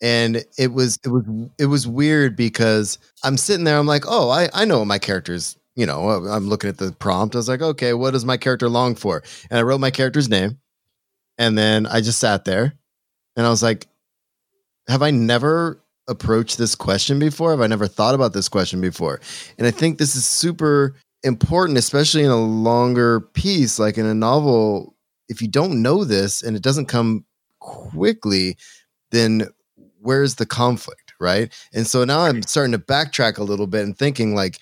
And it was it was it was weird because I'm sitting there, I'm like, oh, I, I know my character's, you know, oh, I'm looking at the prompt. I was like, okay, what does my character long for? And I wrote my character's name. And then I just sat there and I was like, have I never approached this question before? Have I never thought about this question before? And I think this is super important, especially in a longer piece, like in a novel. If you don't know this and it doesn't come quickly, then where's the conflict, right? And so now I'm starting to backtrack a little bit and thinking like,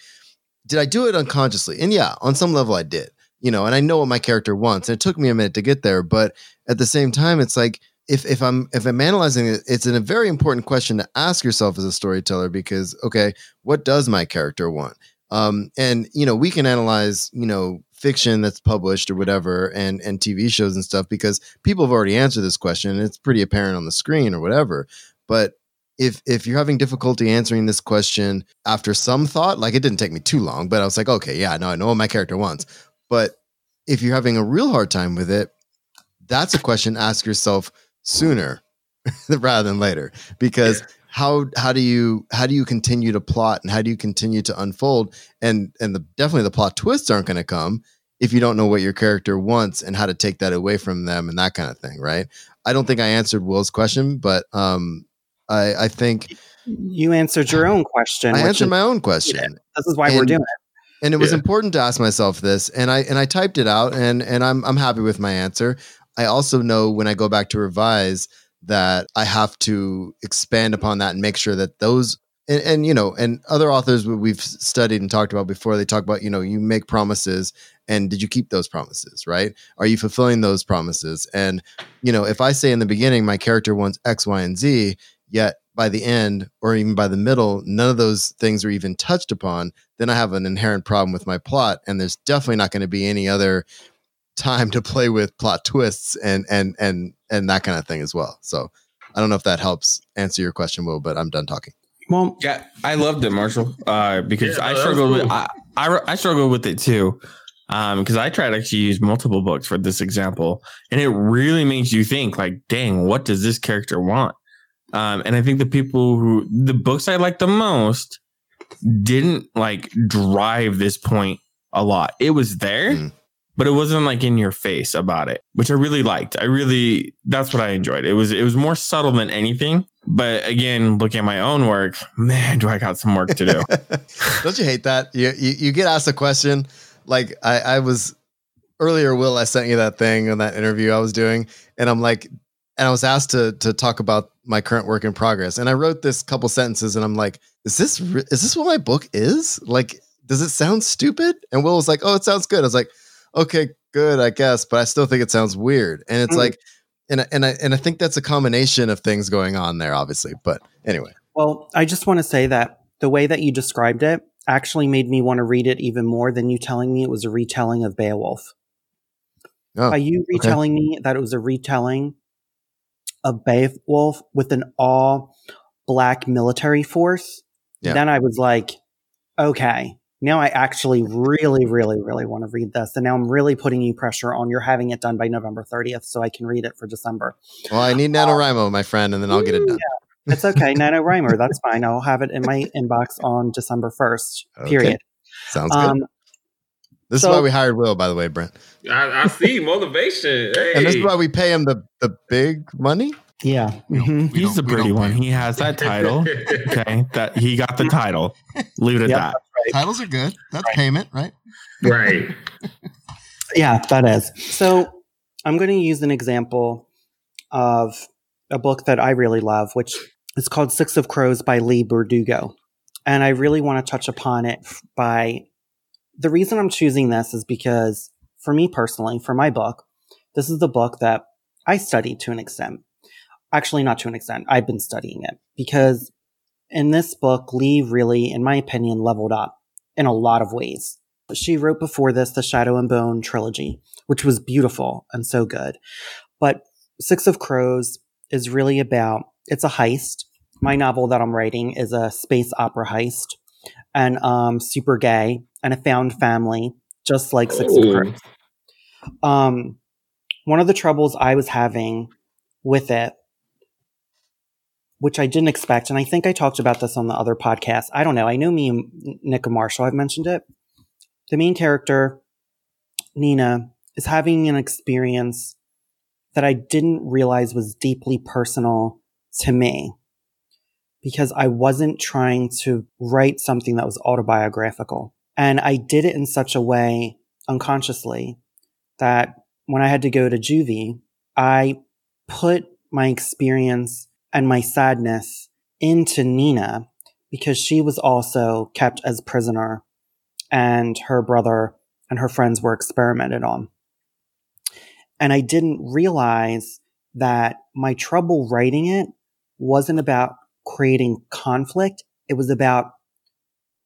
did I do it unconsciously? And yeah, on some level I did, you know, and I know what my character wants. And it took me a minute to get there, but at the same time, it's like if if I'm if I'm analyzing it, it's a very important question to ask yourself as a storyteller because okay, what does my character want? Um, and you know, we can analyze, you know, fiction that's published or whatever and and TV shows and stuff because people have already answered this question and it's pretty apparent on the screen or whatever. But if if you're having difficulty answering this question after some thought, like it didn't take me too long, but I was like, okay, yeah, no, I know what my character wants. But if you're having a real hard time with it, that's a question ask yourself sooner rather than later because yeah. how how do you how do you continue to plot and how do you continue to unfold and and the definitely the plot twists aren't going to come if you don't know what your character wants and how to take that away from them and that kind of thing right i don't think i answered will's question but um i i think you answered your own question i answered is, my own question. this is why and, we're doing it. and it was yeah. important to ask myself this and i and i typed it out and and i'm i'm happy with my answer. I also know when I go back to revise that I have to expand upon that and make sure that those and, and, you know and other authors we've studied and talked about before they talk about you know you make promises and did you keep those promises right? Are you fulfilling those promises? And you know if i say in the beginning my character wants x y and z yet by the end or even by the middle none of those things are even touched upon then i have an inherent problem with my plot and there's definitely not going to be any other time to play with plot twists and and and and that kind of thing as well. So I don't know if that helps answer your question, Will, but I'm done talking. Well, yeah, I loved it, Marshall, uh, because yeah, I struggled cool. with I, I I struggled with it too. Um, because I tried to actually use multiple books for this example, and it really makes you think, like, dang, what does this character want? Um, and I think the people who the books I like the most didn't like drive this point a lot. It was there, mm but it wasn't like in your face about it, which I really liked. I really that's what I enjoyed. It was it was more subtle than anything. But again, looking at my own work, man, do I got some work to do. Don't you hate that? You, you you get asked a question like I, I was earlier, Will, I sent you that thing on that interview I was doing, and I'm like, and I was asked to to talk about my current work in progress, and I wrote this couple sentences, and I'm like, is this is this what my book is? Like, does it sound stupid? And Will was like, oh, it sounds good. I was like, okay, good, I guess, but I still think it sounds weird. And it's mm. like, and and I and I think that's a combination of things going on there, obviously. But anyway. Well, I just want to say that the way that you described it actually made me want to read it even more than you telling me it was a retelling of Beowulf. Oh, By you retelling okay. me that it was a retelling of Beowulf with an all black military force, yeah. then I was like, okay, now I actually really, really, really want to read this. And now I'm really putting you pressure on you're having it done by November 30th so I can read it for December. Well, I need NaNoWriMo, my friend, and then I'll get it done. Yeah, it's okay. NaNoWriMo, that's fine. I'll have it in my inbox on December 1st, period. Okay. Sounds good. Um, this so, is why we hired Will, by the way, Brent. I, I see motivation. Hey. And this is why we pay him the, the big money. Yeah, mm-hmm. he's the pretty one. He has that title. okay, that he got the title. Leave it at yep. that. Right. Titles are good. That's right. payment, right? Right. yeah, that is. So I'm going to use an example of a book that I really love, which is called Six of Crows by Leigh Bardugo. And I really want to touch upon it by the reason I'm choosing this is because for me personally, for my book, this is the book that I studied to an extent actually not to an extent. I've been studying it because in this book, Leigh really, in my opinion, leveled up in a lot of ways. She wrote before this the Shadow and Bone trilogy, which was beautiful and so good. But Six of Crows is really about it's a heist. My novel that I'm writing is a space opera heist and um, super gay and a found family, just like Six of Crows. Um, one of the troubles I was having with it which I didn't expect. And I think I talked about this on the other podcast. I don't know. I know me and Nick and Marshall, I've mentioned it. The main character, Nina, is having an experience that I didn't realize was deeply personal to me. Because I wasn't trying to write something that was autobiographical. And I did it in such a way unconsciously that when I had to go to juvie, I put my experience and my sadness into Nina because she was also kept as prisoner and her brother and her friends were experimented on. And I didn't realize that my trouble writing it wasn't about creating conflict. It was about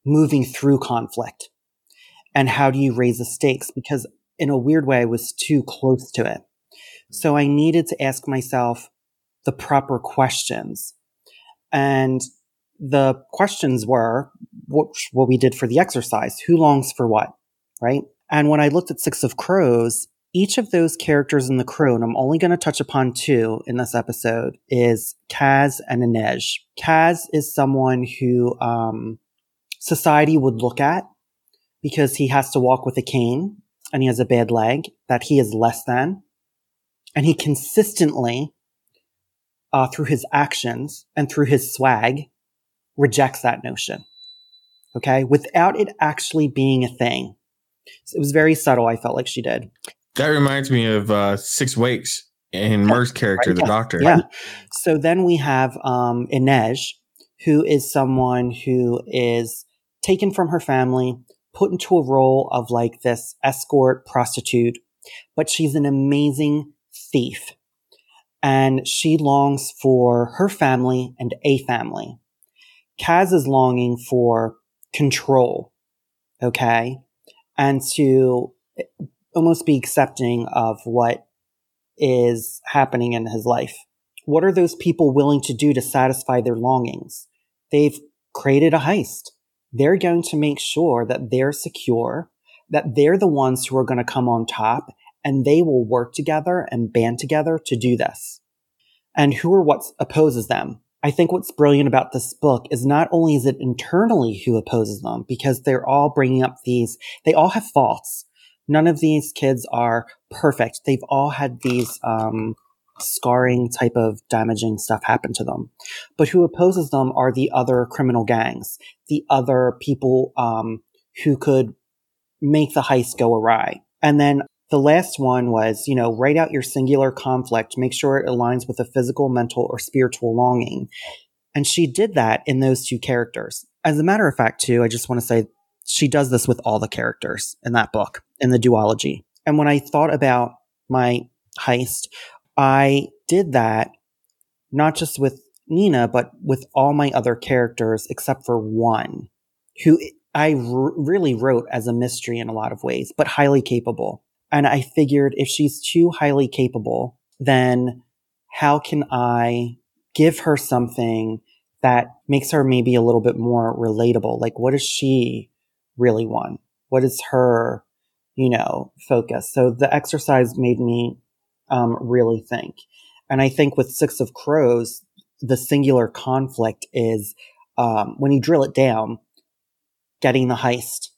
moving through conflict and how do you raise the stakes? Because in a weird way, I was too close to it. So I needed to ask myself the proper questions. And the questions were what, what we did for the exercise. Who longs for what? Right. And when I looked at Six of Crows, each of those characters in the crew, and I'm only going to touch upon two in this episode, is Kaz and Inej. Kaz is someone who um, society would look at because he has to walk with a cane and he has a bad leg that he is less than. And he consistently, uh, through his actions and through his swag, rejects that notion. Okay. Without it actually being a thing. It was very subtle. I felt like she did. That reminds me of uh, Six Wakes and Mur's character, the doctor. Yeah. So then we have um, Inej, who is someone who is taken from her family, put into a role of like this escort prostitute, but she's an amazing thief. And she longs for her family and a family. Kaz is longing for control. Okay. And to almost be accepting of what is happening in his life. What are those people willing to do to satisfy their longings? They've created a heist. They're going to make sure that they're secure, that they're the ones who are going to come on top, and they will work together and band together to do this. And who are what opposes them? I think what's brilliant about this book is not only is it internally who opposes them, because they're all bringing up these, they all have faults none of these kids are perfect. They've all had these um, scarring type of damaging stuff happen to them. But who opposes them are the other criminal gangs, the other people um, who could make the heist go awry. And then the last one was, you know, write out your singular conflict, make sure it aligns with a physical, mental, or spiritual longing. And she did that in those two characters. As a matter of fact, too, I just want to say she does this with all the characters in that book in the duology. And when I thought about my heist, I did that not just with Nina, but with all my other characters except for one who I r- really wrote as a mystery in a lot of ways, but highly capable. And I figured if she's too highly capable, then how can I give her something that makes her maybe a little bit more relatable? Like, what does she really want? What is her you know, focus. So the exercise made me um, really think. And I think with Six of Crows, the singular conflict is um, when you drill it down, getting the heist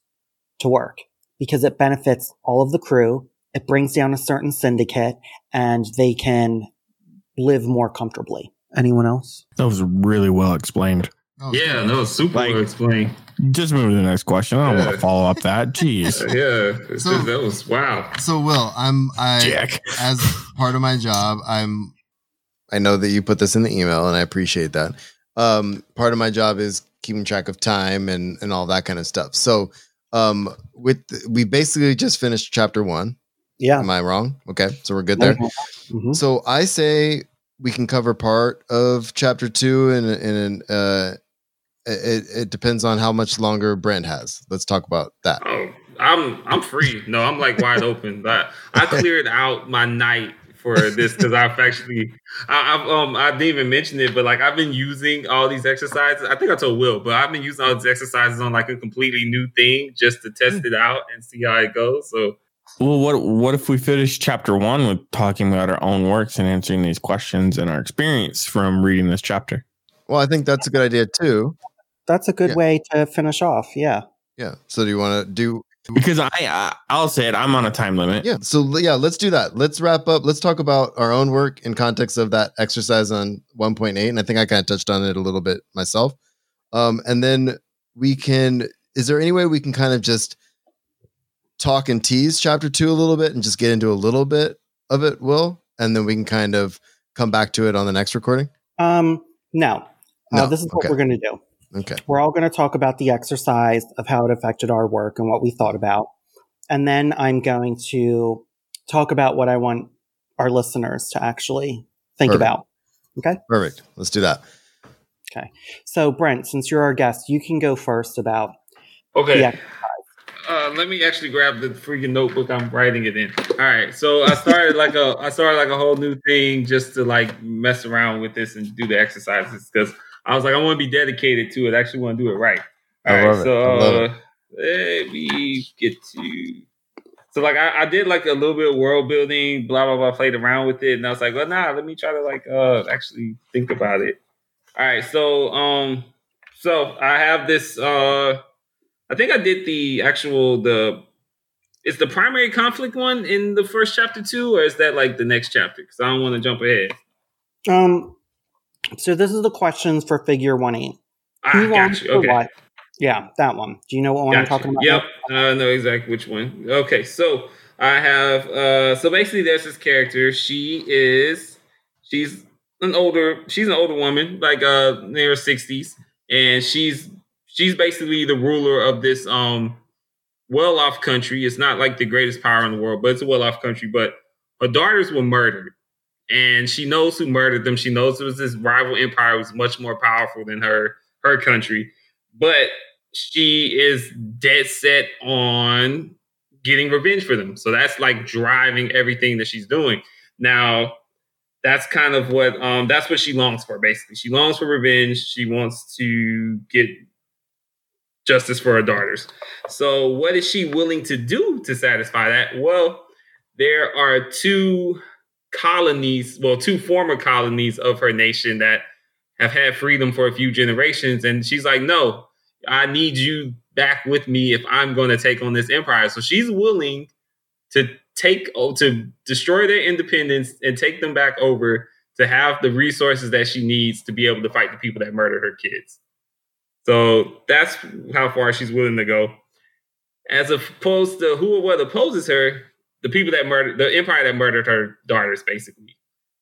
to work because it benefits all of the crew. It brings down a certain syndicate and they can live more comfortably. Anyone else? That was really well explained. Oh, yeah, no, super like, well explained. Just move to the next question. I don't yeah. want to follow up that. Jeez. yeah, so, that was wow. So, Will, I'm I Jack. as part of my job, I'm. I know that you put this in the email, and I appreciate that. Um, part of my job is keeping track of time and and all that kind of stuff. So, um, with we basically just finished chapter one. Yeah. Am I wrong? Okay, so we're good there. Mm-hmm. So I say we can cover part of chapter two in in uh it, it depends on how much longer Brent has. Let's talk about that. Oh, I'm I'm free. No, I'm like wide open. But I cleared out my night for this because I've actually I, have um I didn't even mention it, but like I've been using all these exercises. I think I told Will, but I've been using all these exercises on like a completely new thing just to test it out and see how it goes. So well, what what if we finish chapter one with talking about our own works and answering these questions and our experience from reading this chapter? Well, I think that's a good idea too that's a good yeah. way to finish off. Yeah. Yeah. So do you want to do because I, I I'll say it. I'm on a time limit. Yeah. So yeah, let's do that. Let's wrap up. Let's talk about our own work in context of that exercise on 1.8. And I think I kind of touched on it a little bit myself. Um, and then we can. Is there any way we can kind of just talk and tease chapter two a little bit and just get into a little bit of it, Will, and then we can kind of come back to it on the next recording? Um, no. Uh, No, this is what we're going to do. Okay. We're all going to talk about the exercise of how it affected our work and what we thought about. And then I'm going to talk about what I want our listeners to actually think Perfect. about. Okay. Perfect. Let's do that. Okay. So, Brent, since you're our guest, you can go first about Okay. Yeah. Uh, let me actually grab the freaking notebook I'm writing it in. All right, so I started like a I started like a whole new thing just to like mess around with this and do the exercises because I was like I want to be dedicated to it. I actually want to do it right. All I right, love it. so I love uh, let me get to. So like I, I did like a little bit of world building, blah blah blah, played around with it, and I was like, well, nah, let me try to like uh actually think about it. All right, so um, so I have this uh. I think I did the actual the is the primary conflict one in the first chapter too, or is that like the next chapter? Because I don't want to jump ahead. Um, so this is the questions for figure one eight. Ah, Who got wants you. Okay. what? Yeah, that one. Do you know what one I'm talking about? Yep, I know exactly which one. Okay, so I have uh so basically there's this character. She is she's an older she's an older woman, like uh near her sixties, and she's she's basically the ruler of this um well off country. It's not like the greatest power in the world, but it's a well off country. But her daughters were murdered. And she knows who murdered them. She knows it was this rival empire was much more powerful than her her country. But she is dead set on getting revenge for them. So that's like driving everything that she's doing. Now, that's kind of what um that's what she longs for basically. She longs for revenge. She wants to get justice for her daughters. So what is she willing to do to satisfy that? Well, there are two colonies, well, two former colonies of her nation that have had freedom for a few generations and she's like, "No, I need you back with me if I'm going to take on this empire. So she's willing to take oh, to destroy their independence and take them back over to have the resources that she needs to be able to fight the people that murdered her kids. So that's how far she's willing to go. As opposed to who or what opposes her, the people that murdered the empire that murdered her daughters, basically.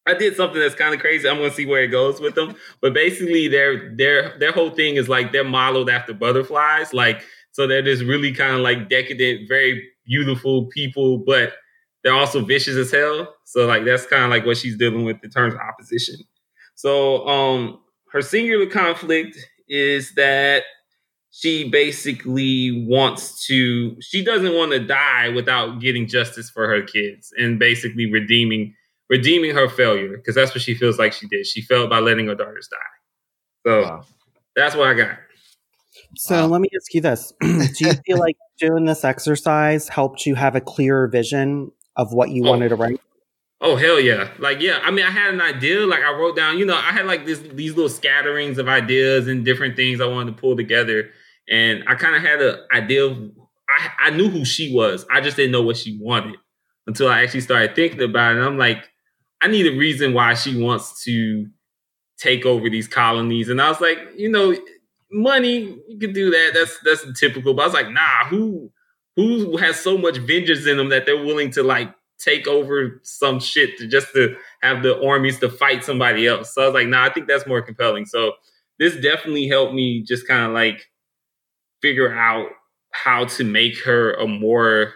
I did something that's kind of crazy. I'm gonna see where it goes with them. But basically their their their whole thing is like they're modeled after butterflies. Like so they're just really kind of like decadent, very beautiful people, but they're also vicious as hell. So like that's kind of like what she's dealing with in terms of opposition. So um her singular conflict is that she basically wants to she doesn't want to die without getting justice for her kids and basically redeeming redeeming her failure because that's what she feels like she did. She failed by letting her daughters die. So Wow. that's what I got. So Wow. let me ask you this: Do you feel like doing this exercise helped you have a clearer vision of what you Oh. wanted to write? Oh hell yeah! Like yeah, I mean, I had an idea. Like I wrote down, you know, I had like this these little scatterings of ideas and different things I wanted to pull together, and I kind of had an idea. Of, I I knew who she was. I just didn't know what she wanted until I actually started thinking about it. And I'm like, I need a reason why she wants to take over these colonies. And I was like, you know, money you could do that. That's that's typical. But I was like, nah, who who has so much vengeance in them that they're willing to like take over some shit to just to have the armies to fight somebody else. So I was like, nah, I think that's more compelling. So this definitely helped me just kind of like figure out how to make her a more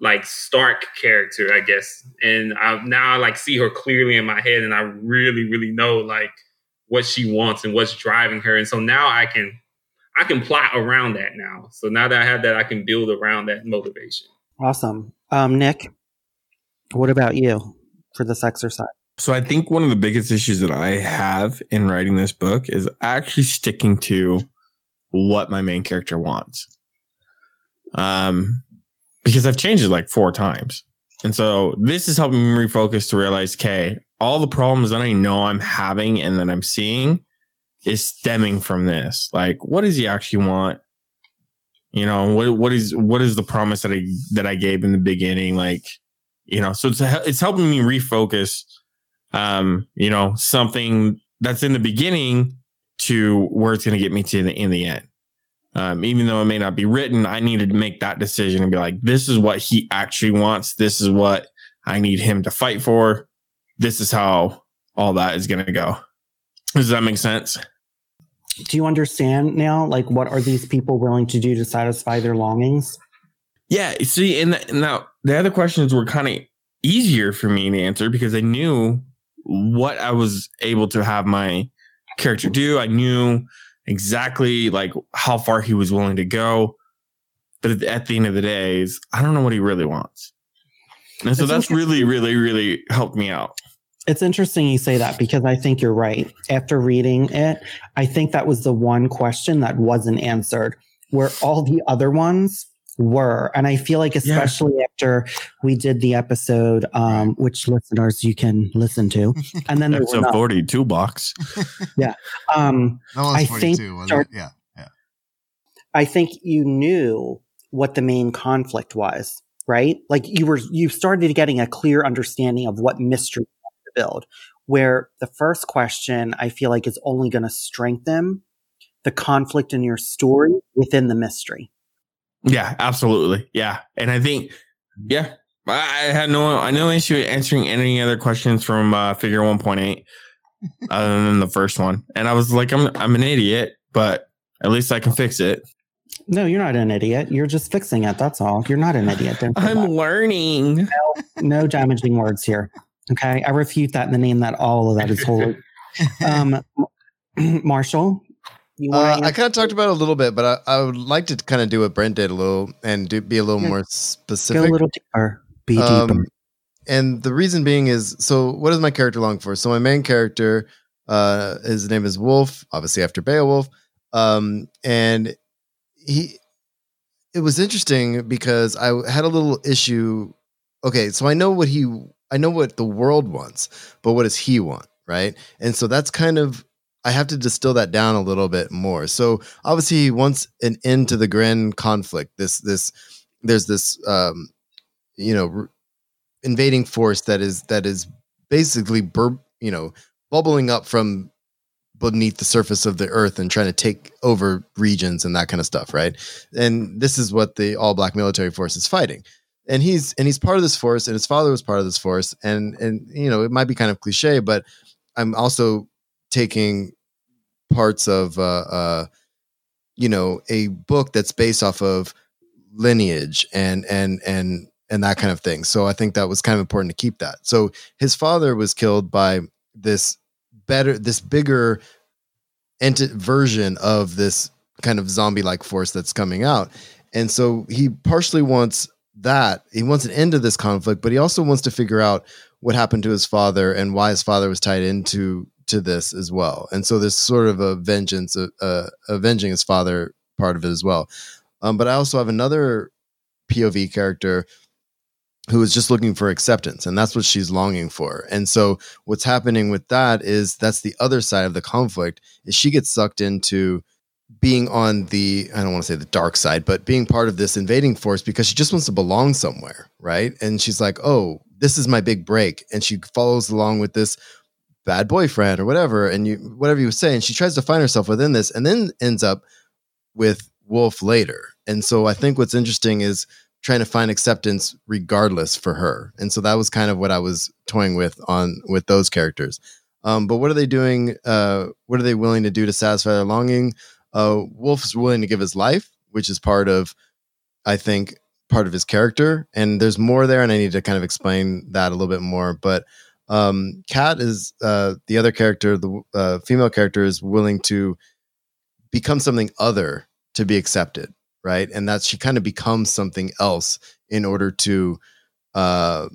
like stark character, I guess. And I now I like see her clearly in my head and I really, really know like what she wants and what's driving her. And so now I can I can plot around that now. So now that I have that, I can build around that motivation. Awesome, um, Nick. What about you for this exercise? So I think one of the biggest issues that I have in writing this book is actually sticking to what my main character wants. Um, because I've changed it like four times. And so this is helping me refocus to realize, okay, all the problems that I know I'm having and that I'm seeing is stemming from this. Like, what does he actually want? You know, what what is what is the promise that I that I gave in the beginning? Like, you know, so it's it's helping me refocus. Um, you know, something that's in the beginning to where it's going to get me to the in the end. Um, even though it may not be written, I needed to make that decision and be like, this is what he actually wants. This is what I need him to fight for. This is how all that is going to go. Does that make sense? Do you understand now? Like, what are these people willing to do to satisfy their longings? Yeah. See, and, the, now the other questions were kind of easier for me to answer because I knew what I was able to have my character do. I knew exactly like how far he was willing to go. But at the end of the day, is I don't know what he really wants. And so that's really, really, really helped me out. It's interesting you say that because I think you're right. After reading it, I think that was the one question that wasn't answered, where all the other ones were. And I feel like, especially yeah. after we did the episode, um, which listeners you can listen to, and then there's a 42 box. yeah. Um, I think, start, yeah. Yeah. I think you knew what the main conflict was, right? Like you were, you started getting a clear understanding of what mystery to build. Where the first question I feel like is only going to strengthen the conflict in your story within the mystery. Yeah, absolutely. Yeah. And I think, yeah, I had no, I no issue answering any other questions from uh, figure 1.8 other than the first one. And I was like, I'm, I'm an idiot, but at least I can fix it. No, you're not an idiot. You're just fixing it. That's all. You're not an idiot. I'm that. learning. No, no damaging words here. Okay. I refute that in the name that all of that is holy. um, Marshall, uh, I kind of talked about it a little bit, but I, I would like to kind of do what Brent did a little and do, be a little yeah. more specific. Go a little deeper. Be um, deeper. And the reason being is so what does my character long for? So my main character, uh, his name is Wolf, obviously after Beowulf. Um, and he it was interesting because I had a little issue. Okay, so I know what he I know what the world wants, but what does he want? Right. And so that's kind of I have to distill that down a little bit more. So obviously he wants an end to the Gren conflict. This this there's this um you know invading force that is that is basically bur- you know bubbling up from beneath the surface of the earth and trying to take over regions and that kind of stuff, right? And this is what the all black military force is fighting. And he's and he's part of this force and his father was part of this force and and you know, it might be kind of cliche, but I'm also taking parts of uh, uh, you know a book that's based off of lineage and and and and that kind of thing. So I think that was kind of important to keep that. So his father was killed by this better, this bigger ent- version of this kind of zombie like force that's coming out. And so he partially wants that. He wants an end to this conflict, but he also wants to figure out what happened to his father and why his father was tied into to this as well. And so there's sort of a vengeance, uh, uh, avenging his father part of it as well. Um, but I also have another POV character who is just looking for acceptance and that's what she's longing for and so what's happening with that is that's the other side of the conflict is she gets sucked into being on the i don't want to say the dark side but being part of this invading force because she just wants to belong somewhere right and she's like oh this is my big break and she follows along with this bad boyfriend or whatever, and you whatever you say, and she tries to find herself within this, and then ends up with Wolf later. And so I think what's interesting is trying to find acceptance regardless for her. And so that was kind of what I was toying with on with those characters. Um, but what are they doing? Uh, what are they willing to do to satisfy their longing? Uh, Wolf's willing to give his life, which is part of, I think, part of his character. And there's more there, and I need to kind of explain that a little bit more. But um, is uh, the other character, the uh, female character is willing to become something other to be accepted, right? And that she kind of becomes something else in order to uh,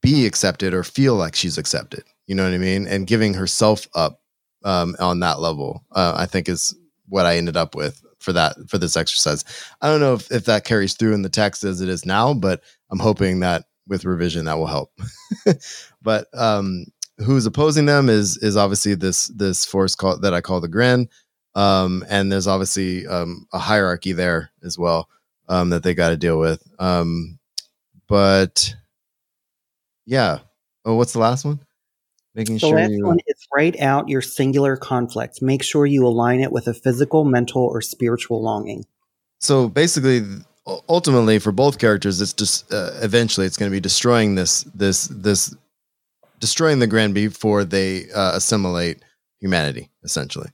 be accepted or feel like she's accepted. You know what I mean? And giving herself up um, on that level, uh, I think is what I ended up with for that for this exercise. I don't know if, if that carries through in the text as it is now, but I'm hoping that with revision that will help. but um, who's opposing them is is obviously this this force called that I call the Grin, um, and there's obviously um, a hierarchy there as well um, that they got to deal with. Um, but yeah, oh, what's the last one? Making The sure last you. one is write out your singular conflict. Make sure you align it with a physical, mental, or spiritual longing. so basically ultimately for both characters it's just uh, eventually it's going to be destroying this this this destroying the grand before they uh, assimilate humanity essentially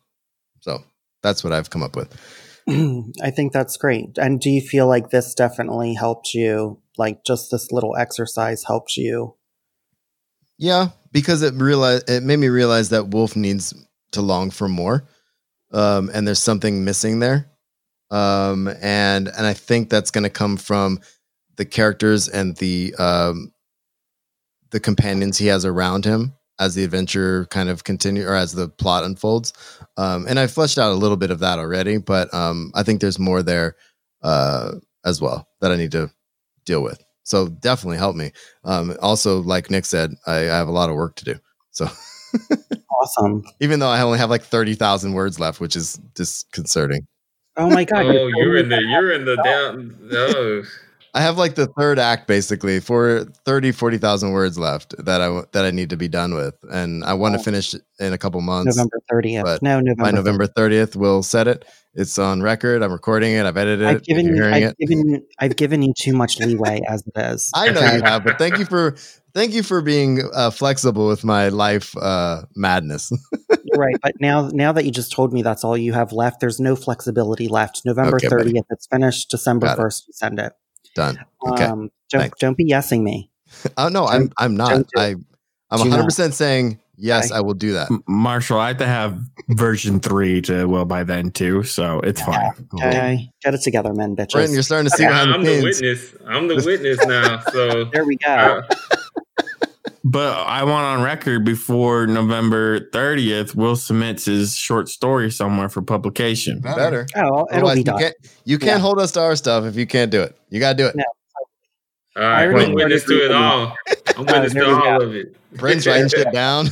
so that's what i've come up with I think that's great. And do you feel like this definitely helped you? Like just this little exercise helped you? yeah because it realize it made me realize that wolf needs to long for more um and there's something missing there um and and i think that's going to come from the characters and the um the companions he has around him as the adventure kind of continue or as the plot unfolds. Um and i fleshed out a little bit of that already but um i think there's more there uh as well that i need to deal with. So definitely help me. Um also like nick said i, I have a lot of work to do so. Awesome. even though i only have like 30000 words left which is disconcerting Oh my God. Oh, you're in the you're in the down. Oh, I have like the third act basically for 30 40,000 words left that I that I need to be done with and I want to Oh. finish in a couple months. November 30th. but No, November. By November 30th we'll set it. It's on record. I'm recording it. I've edited I've given you, I've it. given I've given you too much leeway as it is. I know Okay? you have, but thank you for thank you for being uh, flexible with my life uh, madness. Right. But now, now that you just told me that's all you have left, there's no flexibility left. November Okay, buddy. 30th, it's finished. December Got it. 1st, you send it. Done. Okay. Um, don't, Thanks. don't be yesing me. Oh no, I'm I'm not. don't I I'm 100 percent saying yes. Okay. I will do that. Marshall, I have to have version three to well by then too, so it's Yeah. fine. Okay. Get it together, men, bitches. Brent, you're starting to see Okay. behind I'm the the witness. I'm the witness now. So there we go. uh, But I want on record before November 30th, Will submits his short story somewhere for publication. Better. oh, it'll Otherwise, be you done. can't you can't Yeah. hold us to our stuff if you can't do it. You gotta do it. No. all right, I'm witness to do it all. I'm witness there to we all go. of it. Brent's writing shit down.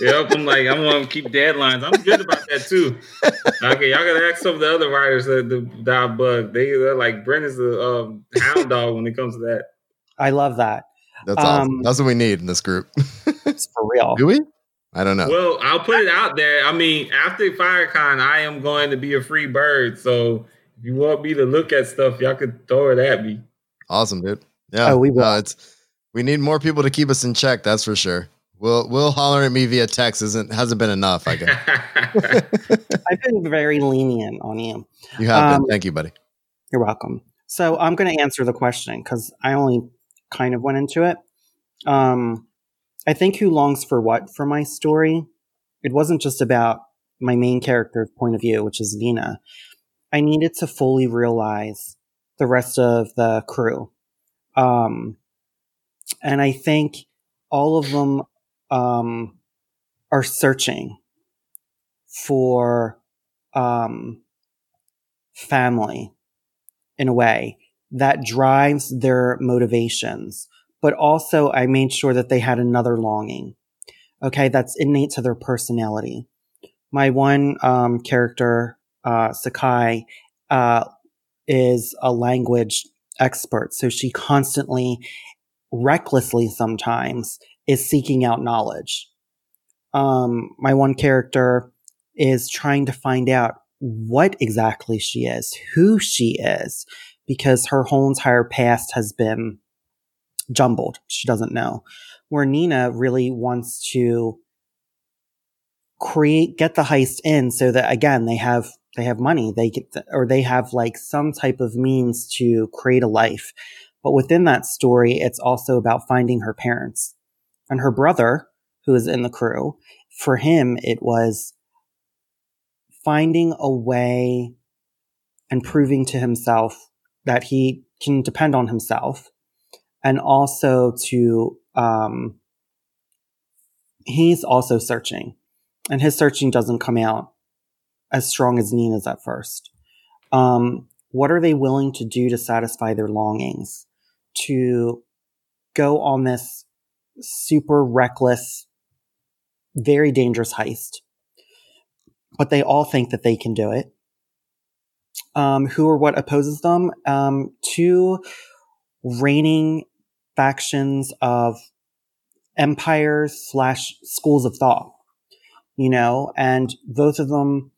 Yep, I'm like, I'm gonna keep deadlines. I'm good about that too. Okay, y'all gotta ask some of the other writers that the dog bug. They they're like Brent is a um, hound dog when it comes to that. I love that. That's awesome. Um, That's what we need in this group. It's for real. Do we? I don't know. Well, I'll put it out there. I mean, after FIYAHCON, I am going to be a free bird. So if you want me to look at stuff, y'all could throw it at me. awesome, dude. Yeah. Oh, we will. No, it's we need more people to keep us in check. That's for sure. Will Will holler at me via text isn't hasn't been enough. I guess I've been very lenient on you. you have Um, been. Thank you, buddy. You're welcome. So I'm going to answer the question because I only kind of went into it. Um, I think Who Longs for What for my story, it wasn't just about my main character's point of view, which is Vina. I needed to fully realize the rest of the crew. Um, and I think all of them um, are searching for um, family in a way that drives their motivations. But also, I made sure that they had another longing. Okay, that's innate to their personality. My one um, character, uh, Sakai, uh, is a language expert. So she constantly, recklessly sometimes, is seeking out knowledge. Um, my one character is trying to find out what exactly she is, who she is, because her whole entire past has been jumbled. She doesn't know. Where Nina really wants to create, get the heist in so that again, they have, they have money, they get, the, or they have like some type of means to create a life. But within that story, it's also about finding her parents and her brother, who is in the crew. For him, it was finding a way and proving to himself that he can depend on himself and also to um, he's also searching and his searching doesn't come out as strong as nina's at first um, what are they willing to do to satisfy their longings to go on this super reckless very dangerous heist but they all think that they can do it. Um, who or what opposes them? Um, two reigning factions of empires slash schools of thought, you know, and both of them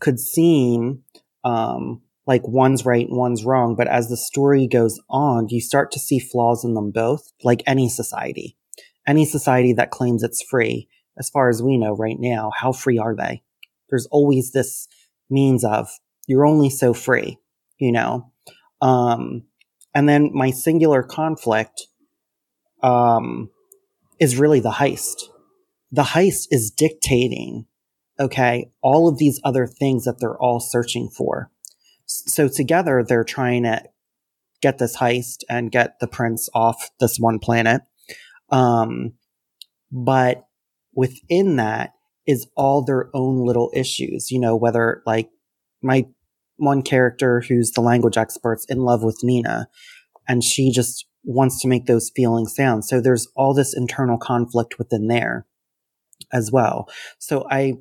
could seem um, like one's right and one's wrong. But as the story goes on, you start to see flaws in them both, like any society. Any society that claims it's free, as far as we know right now, how free are they? There's always this means of you're only so free, you know? Um, and then my singular conflict um, is really the heist. The heist is dictating, okay, all of these other things that they're all searching for. So together they're trying to get this heist and get the prince off this one planet. Um, but within that is all their own little issues, you know, whether like my one character who's the language expert's in love with Nina and she just wants to make those feelings sound. So there's all this internal conflict within there as well. So I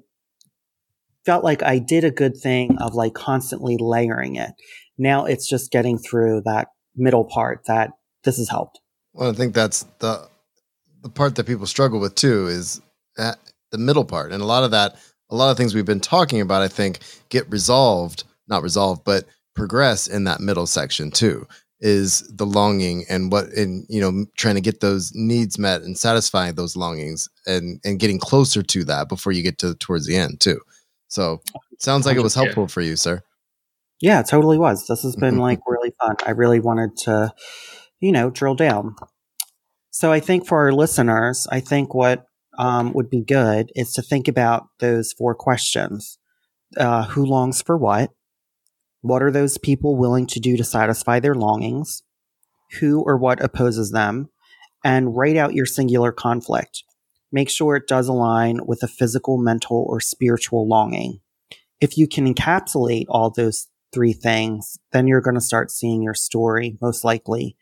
felt like I did a good thing of like constantly layering it. Now it's just getting through that middle part that this has helped. Well, I think that's the the part that people struggle with too is that the middle part. And a lot of that, a lot of things we've been talking about, I think, get resolved, not resolved, but progress in that middle section too is the longing and what and you know trying to get those needs met and satisfying those longings and and getting closer to that before you get to towards the end too. So sounds like it was helpful for you sir. Yeah it totally was. This has been like really fun. I really wanted to you know drill down. So i think for our listeners i think what um, would be good is to think about those four questions. Uh, who longs for what what are those people willing to do to satisfy their longings? Who or what opposes them? And write out your singular conflict. Make sure it does align with a physical, mental, or spiritual longing. If you can encapsulate all those three things, then you're going to start seeing your story most likely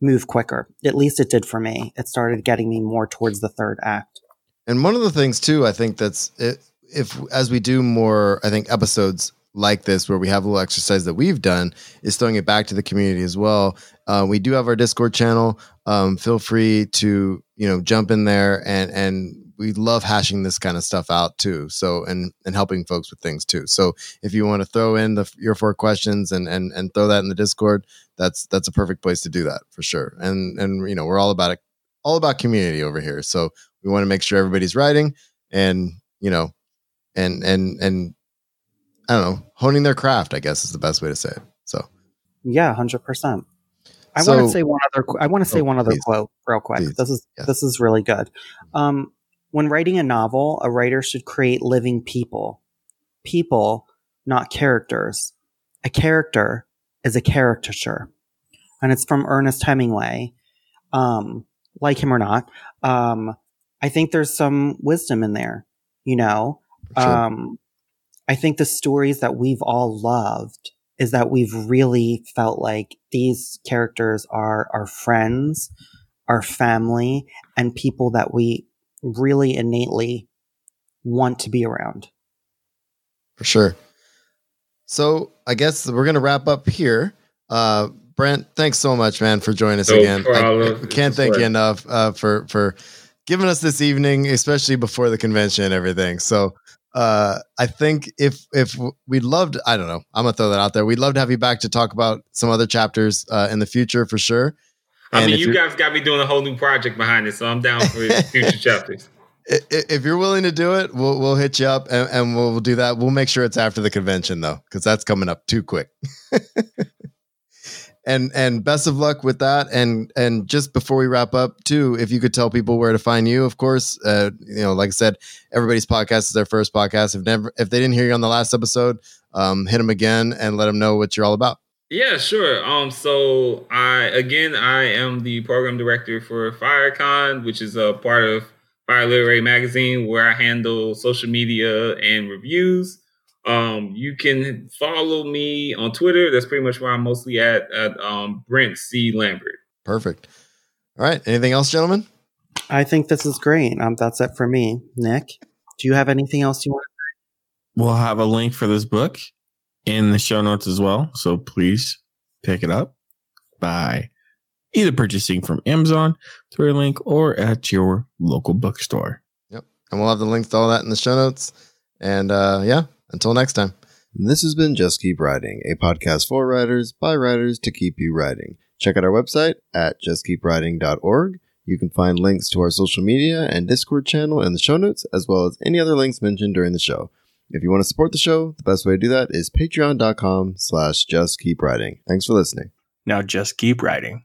move quicker. At least it did for me. It started getting me more towards the third act. And one of the things too, I think that's it, if as we do more, I think episodes like this where we have a little exercise that we've done is throwing it back to the community as well. Uh, we do have our discord channel. Um, feel free to you know jump in there and and we love hashing this kind of stuff out too. So and and helping folks with things too. So if you want to throw in the your four questions and and and throw that in the discord that's that's a perfect place to do that for sure. And and you know we're all about it all about community over here. So we want to make sure everybody's writing and you know and and and I don't know, honing their craft, I guess is the best way to say it. So, yeah, 100%. I so, want to say one other. I want to say oh, one other please, quote real quick. Please, this is yes. this is really good. Um, when writing a novel, a writer should create living people, people, not characters. A character is a caricature, and it's from Ernest Hemingway. Um, like him or not, um, I think there's some wisdom in there. You know, sure. I think the stories that we've all loved is that we've really felt like these characters are our friends, our family, and people that we really innately want to be around. For sure. So I guess we're going to wrap up here. Uh, Brent, thanks so much, man, for joining us no again. I, I, can't thank you enough uh, for for giving us this evening, especially before the convention and everything. So uh, I think if if we'd loved, I don't know, I'm gonna throw that out there. We'd love to have you back to talk about some other chapters uh, in the future for sure. I mean, you guys got me doing a whole new project behind it, so I'm down for future chapters. If you're willing to do it, we'll we'll hit you up and, and we'll, we'll do that. We'll make sure it's after the convention though, because that's coming up too quick. and and best of luck with that. And and just before we wrap up too if you could tell people where to find you of course uh you know like i said everybody's podcast is their first podcast. If never if they didn't hear you on the last episode um hit them again and let them know what you're all about. Yeah sure. Um so i again i am the program director for FIYAHCON which is a part of FIYAH literary magazine where i handle social media and reviews um, you can follow me on Twitter. That's pretty much where I'm mostly at, at um, Brent C. Lambert. Perfect. All right. Anything else, gentlemen? I think this is great. Um, that's it for me. Nick, do you have anything else you want we'll have a link for this book in the show notes as well. So please pick it up by either purchasing from Amazon through a link or at your local bookstore. Yep. And we'll have the link to all that in the show notes. And uh, yeah, until next time. This has been Just Keep Writing, a podcast for writers by writers to keep you writing. Check out our website at justkeepwriting.org. You can find links to our social media and Discord channel in the show notes, as well as any other links mentioned during the show. If you want to support the show, the best way to do that is patreon.com slash just keep writing. Thanks for listening. Now just keep writing.